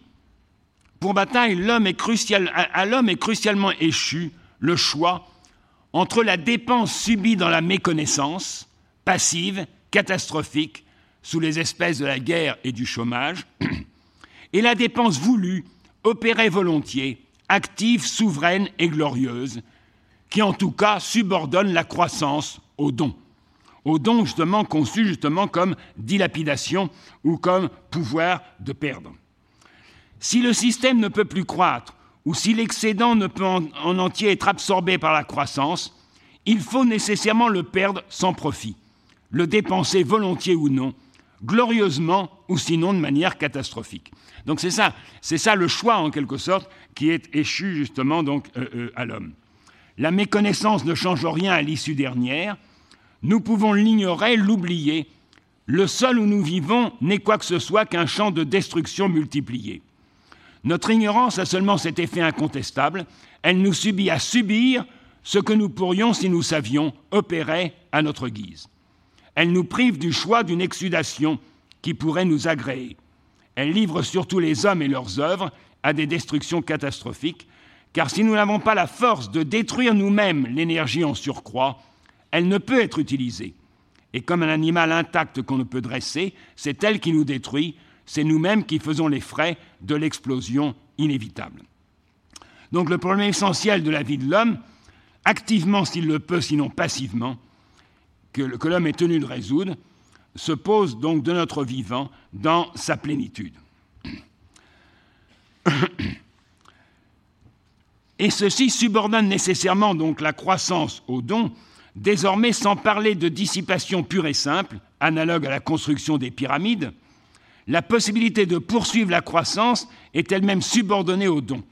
pour Bataille, l'homme est crucial, à l'homme est crucialement échu le choix entre la dépense subie dans la méconnaissance, passive, catastrophique, sous les espèces de la guerre et du chômage, et la dépense voulue, opérée volontiers, active, souveraine et glorieuse, qui en tout cas subordonne la croissance au don, au don justement conçu justement comme dilapidation ou comme pouvoir de perdre. Si le système ne peut plus croître, ou si l'excédent ne peut en, entier être absorbé par la croissance, il faut nécessairement le perdre sans profit, le dépenser volontiers ou non, glorieusement ou sinon de manière catastrophique. Donc c'est ça, c'est ça le choix en quelque sorte qui est échu justement euh, euh, à l'homme. La méconnaissance ne change rien à l'issue dernière. Nous pouvons l'ignorer, l'oublier. Le sol où nous vivons n'est quoi que ce soit qu'un champ de destruction multiplié. Notre ignorance a seulement cet effet incontestable, elle nous subit à subir ce que nous pourrions, si nous savions, opérer à notre guise. Elle nous prive du choix d'une exsudation qui pourrait nous agréer. Elle livre surtout les hommes et leurs œuvres à des destructions catastrophiques, car si nous n'avons pas la force de détruire nous-mêmes l'énergie en surcroît, elle ne peut être utilisée. Et comme un animal intact qu'on ne peut dresser, c'est elle qui nous détruit, c'est nous-mêmes qui faisons les frais de l'explosion inévitable. Donc le problème essentiel de la vie de l'homme, activement s'il le peut, sinon passivement, que, l'homme est tenu de résoudre, se pose donc de notre vivant dans sa plénitude. Et ceci subordonne nécessairement donc la croissance au don, désormais sans parler de dissipation pure et simple, analogue à la construction des pyramides, la possibilité de poursuivre la croissance est elle-même subordonnée au don.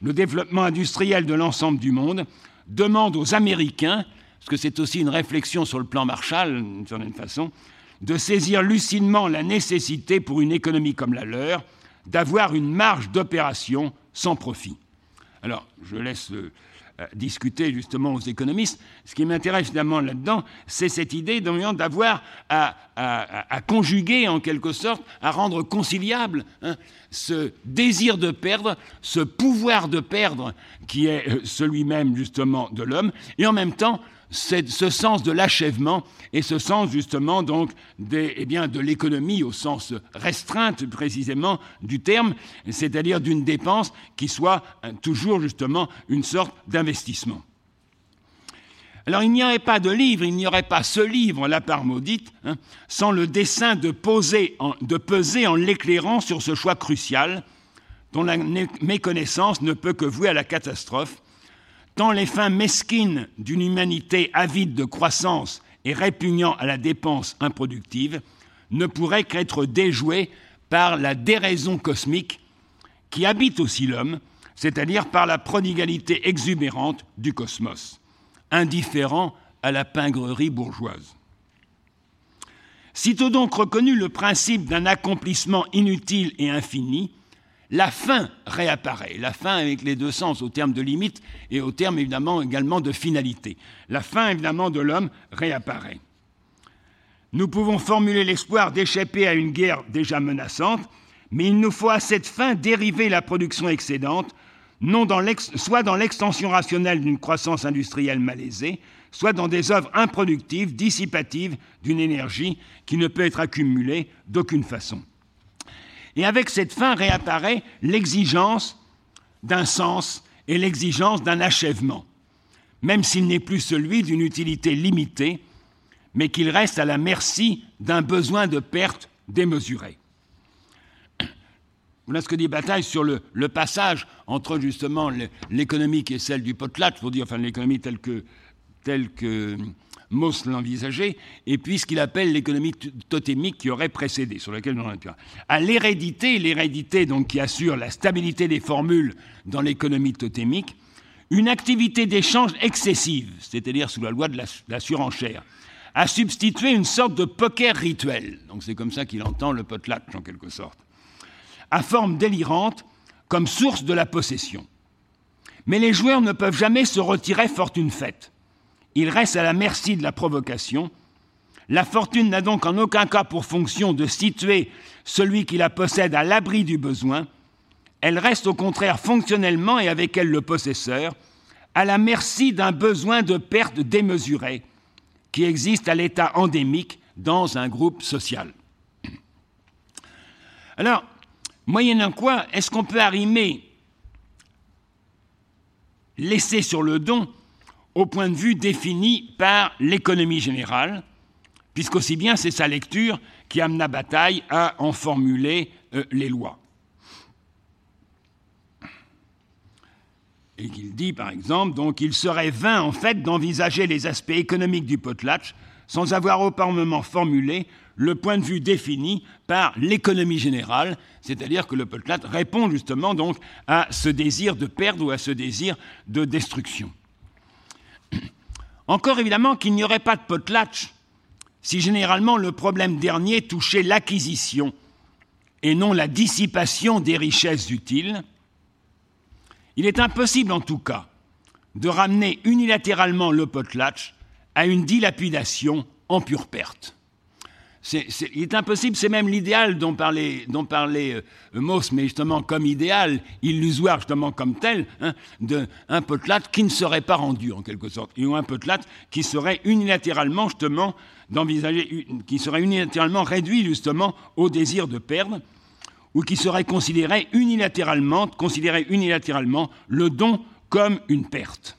Le développement industriel de l'ensemble du monde demande aux Américains, parce que c'est aussi une réflexion sur le plan Marshall, d'une certaine façon, de saisir lucidement la nécessité pour une économie comme la leur d'avoir une marge d'opération sans profit. Alors, je laisse euh, discuter justement aux économistes. Ce qui m'intéresse évidemment là-dedans, c'est cette idée d'avoir à, conjuguer en quelque sorte, à rendre conciliable hein, ce désir de perdre, ce pouvoir de perdre qui est euh, celui même justement de l'homme, et en même temps ce sens de l'achèvement et ce sens justement donc eh de l'économie au sens restreint précisément du terme, c'est-à-dire d'une dépense qui soit hein, toujours justement une sorte d'investissement. Alors il n'y aurait pas de livre, il n'y aurait pas ce livre, La part maudite, hein, sans le dessein de peser en l'éclairant sur ce choix crucial dont la méconnaissance ne peut que vouer à la catastrophe tant les fins mesquines d'une humanité avide de croissance et répugnant à la dépense improductive ne pourraient qu'être déjouées par la déraison cosmique qui habite aussi l'homme, c'est-à-dire par la prodigalité exubérante du cosmos, indifférent à la pingrerie bourgeoise. Sitôt donc reconnu le principe d'un accomplissement inutile et infini, la fin réapparaît. La fin avec les deux sens, au terme de limite et au terme évidemment également de finalité. La fin évidemment de l'homme réapparaît. Nous pouvons formuler l'espoir d'échapper à une guerre déjà menaçante, mais il nous faut à cette fin dériver la production excédente, soit dans l'extension rationnelle d'une croissance industrielle malaisée, soit dans des œuvres improductives, dissipatives d'une énergie qui ne peut être accumulée d'aucune façon. Et avec cette fin réapparaît l'exigence d'un sens et l'exigence d'un achèvement, même s'il n'est plus celui d'une utilité limitée, mais qu'il reste à la merci d'un besoin de perte démesuré. Voilà ce que dit Bataille sur le, passage entre justement l'économie qui est celle du potlatch, pour dire enfin l'économie telle que, telle que Mauss l'envisageait, et puis ce qu'il appelle l'économie totémique qui aurait précédé, sur laquelle nous en À l'hérédité, l'hérédité donc qui assure la stabilité des formules dans l'économie totémique, une activité d'échange excessive, c'est-à-dire sous la loi de la, surenchère, a substitué une sorte de poker rituel, donc c'est comme ça qu'il entend le potlatch en quelque sorte, à forme délirante comme source de la possession. Mais les joueurs ne peuvent jamais se retirer fortune faite. Il reste à la merci de la provocation. La fortune n'a donc en aucun cas pour fonction de situer celui qui la possède à l'abri du besoin. Elle reste au contraire fonctionnellement, et avec elle le possesseur, à la merci d'un besoin de perte démesuré qui existe à l'état endémique dans un groupe social. Alors, moyennant quoi, est-ce qu'on peut arrimer l'essai sur le don au point de vue défini par l'économie générale, puisqu'aussi bien c'est sa lecture qui amena Bataille à en formuler euh, les lois. Et qu'il dit, par exemple, donc, il serait vain, en fait, d'envisager les aspects économiques du potlatch sans avoir auparavant formulé le point de vue défini par l'économie générale, c'est-à-dire que le potlatch répond justement donc à ce désir de perdre ou à ce désir de destruction. Encore évidemment qu'il n'y aurait pas de potlatch si généralement le problème dernier touchait l'acquisition et non la dissipation des richesses utiles. Il est impossible en tout cas de ramener unilatéralement le potlatch à une dilapidation en pure perte il est impossible, c'est même l'idéal dont parlait, dont euh, mais justement comme idéal, illusoire justement comme tel, hein, d'un potlatch qui ne serait pas rendu en quelque sorte, ou un potlatch qui serait unilatéralement justement d'envisager, qui serait unilatéralement réduit justement au désir de perdre, ou qui serait considéré unilatéralement, considéré unilatéralement le don comme une perte.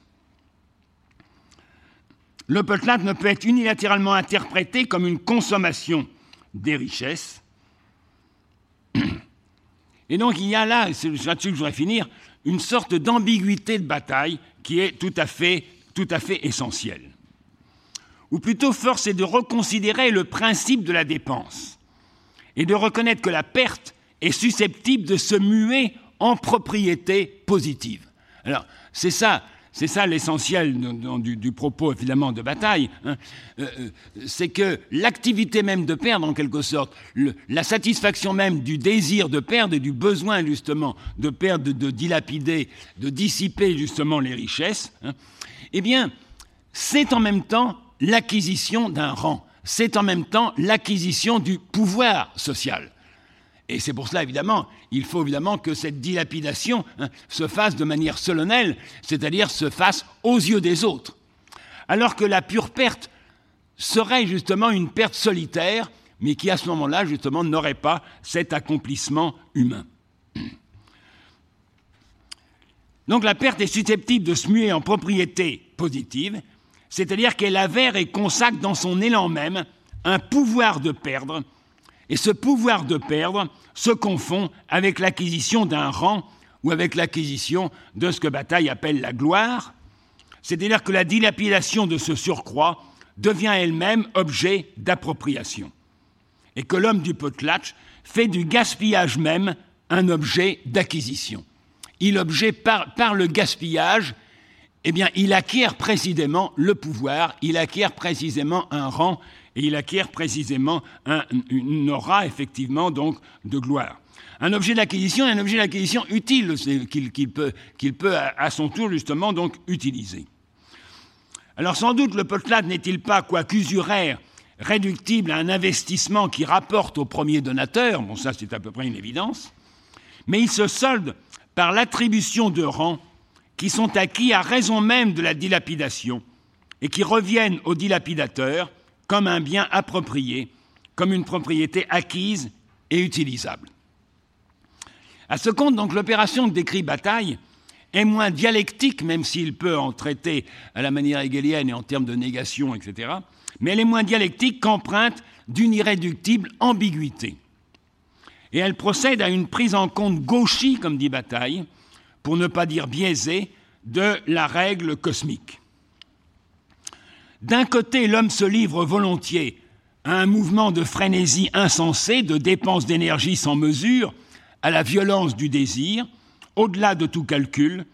Le potlatch ne peut être unilatéralement interprété comme une consommation des richesses. Et donc il y a là, c'est là-dessus que je voudrais finir, une sorte d'ambiguïté de bataille qui est tout à fait, tout à fait essentielle. Ou plutôt, force est de reconsidérer le principe de la dépense et de reconnaître que la perte est susceptible de se muer en propriété positive. Alors, c'est ça, c'est ça l'essentiel du, propos évidemment de bataille, hein. euh, euh, c'est que l'activité même de perdre en quelque sorte, la satisfaction même du désir de perdre et du besoin justement de perdre, de, dilapider, de dissiper justement les richesses, hein, eh bien c'est en même temps l'acquisition d'un rang, c'est en même temps l'acquisition du pouvoir social. Et c'est pour cela, évidemment, il faut évidemment que cette dilapidation hein, se fasse de manière solennelle, c'est-à-dire se fasse aux yeux des autres. Alors que la pure perte serait justement une perte solitaire, mais qui à ce moment-là, justement, n'aurait pas cet accomplissement humain. Donc la perte est susceptible de se muer en propriété positive, c'est-à-dire qu'elle avère et consacre dans son élan même un pouvoir de perdre et ce pouvoir de perdre se confond avec l'acquisition d'un rang ou avec l'acquisition de ce que Bataille appelle la gloire, c'est-à-dire que la dilapidation de ce surcroît devient elle-même objet d'appropriation, et que l'homme du potlatch fait du gaspillage même un objet d'acquisition. Il objet par, par le gaspillage, eh bien, il acquiert précisément le pouvoir, il acquiert précisément un rang et il acquiert précisément une aura, effectivement, donc, de gloire. Un objet d'acquisition est un objet d'acquisition utile qu'il peut, peut, à son tour, justement, donc, utiliser. Alors, sans doute, le potlat n'est-il pas, quoique usuraire, réductible à un investissement qui rapporte au premier donateur, bon, ça, c'est à peu près une évidence, mais il se solde par l'attribution de rangs qui sont acquis à raison même de la dilapidation et qui reviennent au dilapidateur comme un bien approprié, comme une propriété acquise et utilisable. À ce compte, donc, l'opération de décrit bataille est moins dialectique, même s'il peut en traiter à la manière hegelienne et en termes de négation, etc., mais elle est moins dialectique qu'empreinte d'une irréductible ambiguïté. Et elle procède à une prise en compte gauchie, comme dit Bataille, pour ne pas dire biaisée, de la règle cosmique. D'un côté, l'homme se livre volontiers à un mouvement de frénésie insensée, de dépenses d'énergie sans mesure, à la violence du désir, au-delà de tout calcul,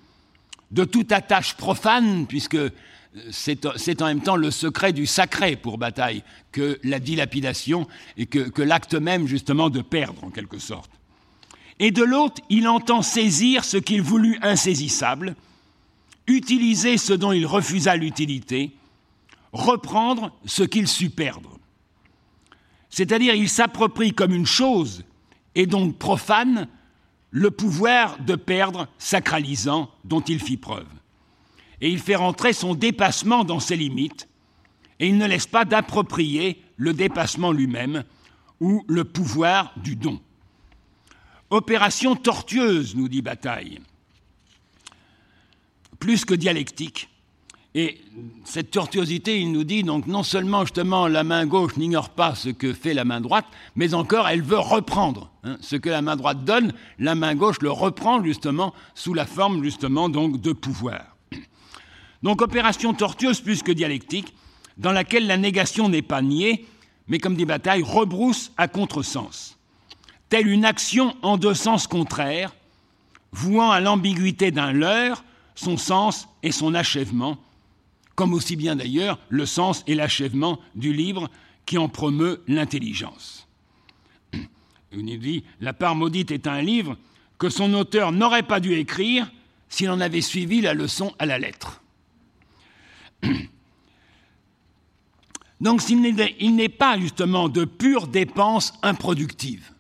de toute attache profane, puisque c'est en même temps le secret du sacré pour Bataille que la dilapidation et que, que l'acte même justement de perdre en quelque sorte. Et de l'autre, il entend saisir ce qu'il voulut insaisissable, utiliser ce dont il refusa l'utilité, reprendre ce qu'il sut perdre. C'est-à-dire il s'approprie comme une chose, et donc profane, le pouvoir de perdre sacralisant dont il fit preuve. Et il fait rentrer son dépassement dans ses limites, et il ne laisse pas d'approprier le dépassement lui-même ou le pouvoir du don. Opération tortueuse, nous dit Bataille, plus que dialectique, et cette tortuosité, il nous dit donc non seulement justement la main gauche n'ignore pas ce que fait la main droite, mais encore elle veut reprendre hein. ce que la main droite donne, la main gauche le reprend justement sous la forme justement donc de pouvoir. Donc opération tortueuse plus que dialectique, dans laquelle la négation n'est pas niée, mais comme dit Bataille, rebrousse à contresens. Telle une action en deux sens contraires, vouant à l'ambiguïté d'un leurre son sens et son achèvement, comme aussi bien d'ailleurs le sens et l'achèvement du livre qui en promeut l'intelligence. Il dit La part maudite est un livre que son auteur n'aurait pas dû écrire s'il en avait suivi la leçon à la lettre. Donc il n'est pas justement de pure dépense improductive.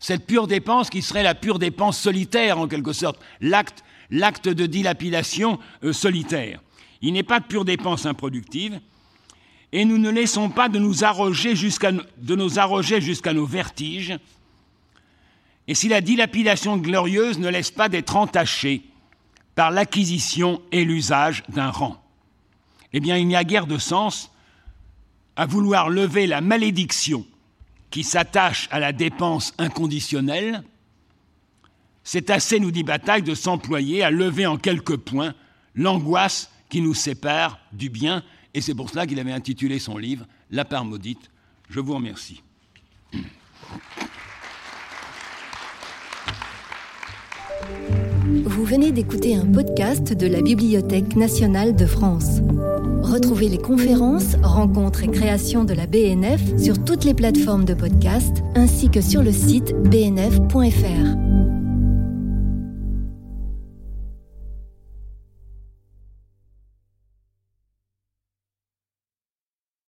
Cette pure dépense qui serait la pure dépense solitaire en quelque sorte, l'acte, de dilapidation euh, solitaire. Il n'est pas de pure dépense improductive, et nous ne laissons pas de nous arroger jusqu'à nos vertiges. Et si la dilapidation glorieuse ne laisse pas d'être entachée par l'acquisition et l'usage d'un rang, eh bien il n'y a guère de sens à vouloir lever la malédiction qui s'attache à la dépense inconditionnelle C'est assez, nous dit Bataille, de s'employer à lever en quelques points l'angoisse qui nous sépare du bien, et c'est pour cela qu'il avait intitulé son livre La part maudite. Je vous remercie. Vous venez d'écouter un podcast de la Bibliothèque nationale de France. Retrouvez les conférences, rencontres et créations de la BNF sur toutes les plateformes de podcast ainsi que sur le site bnf.fr.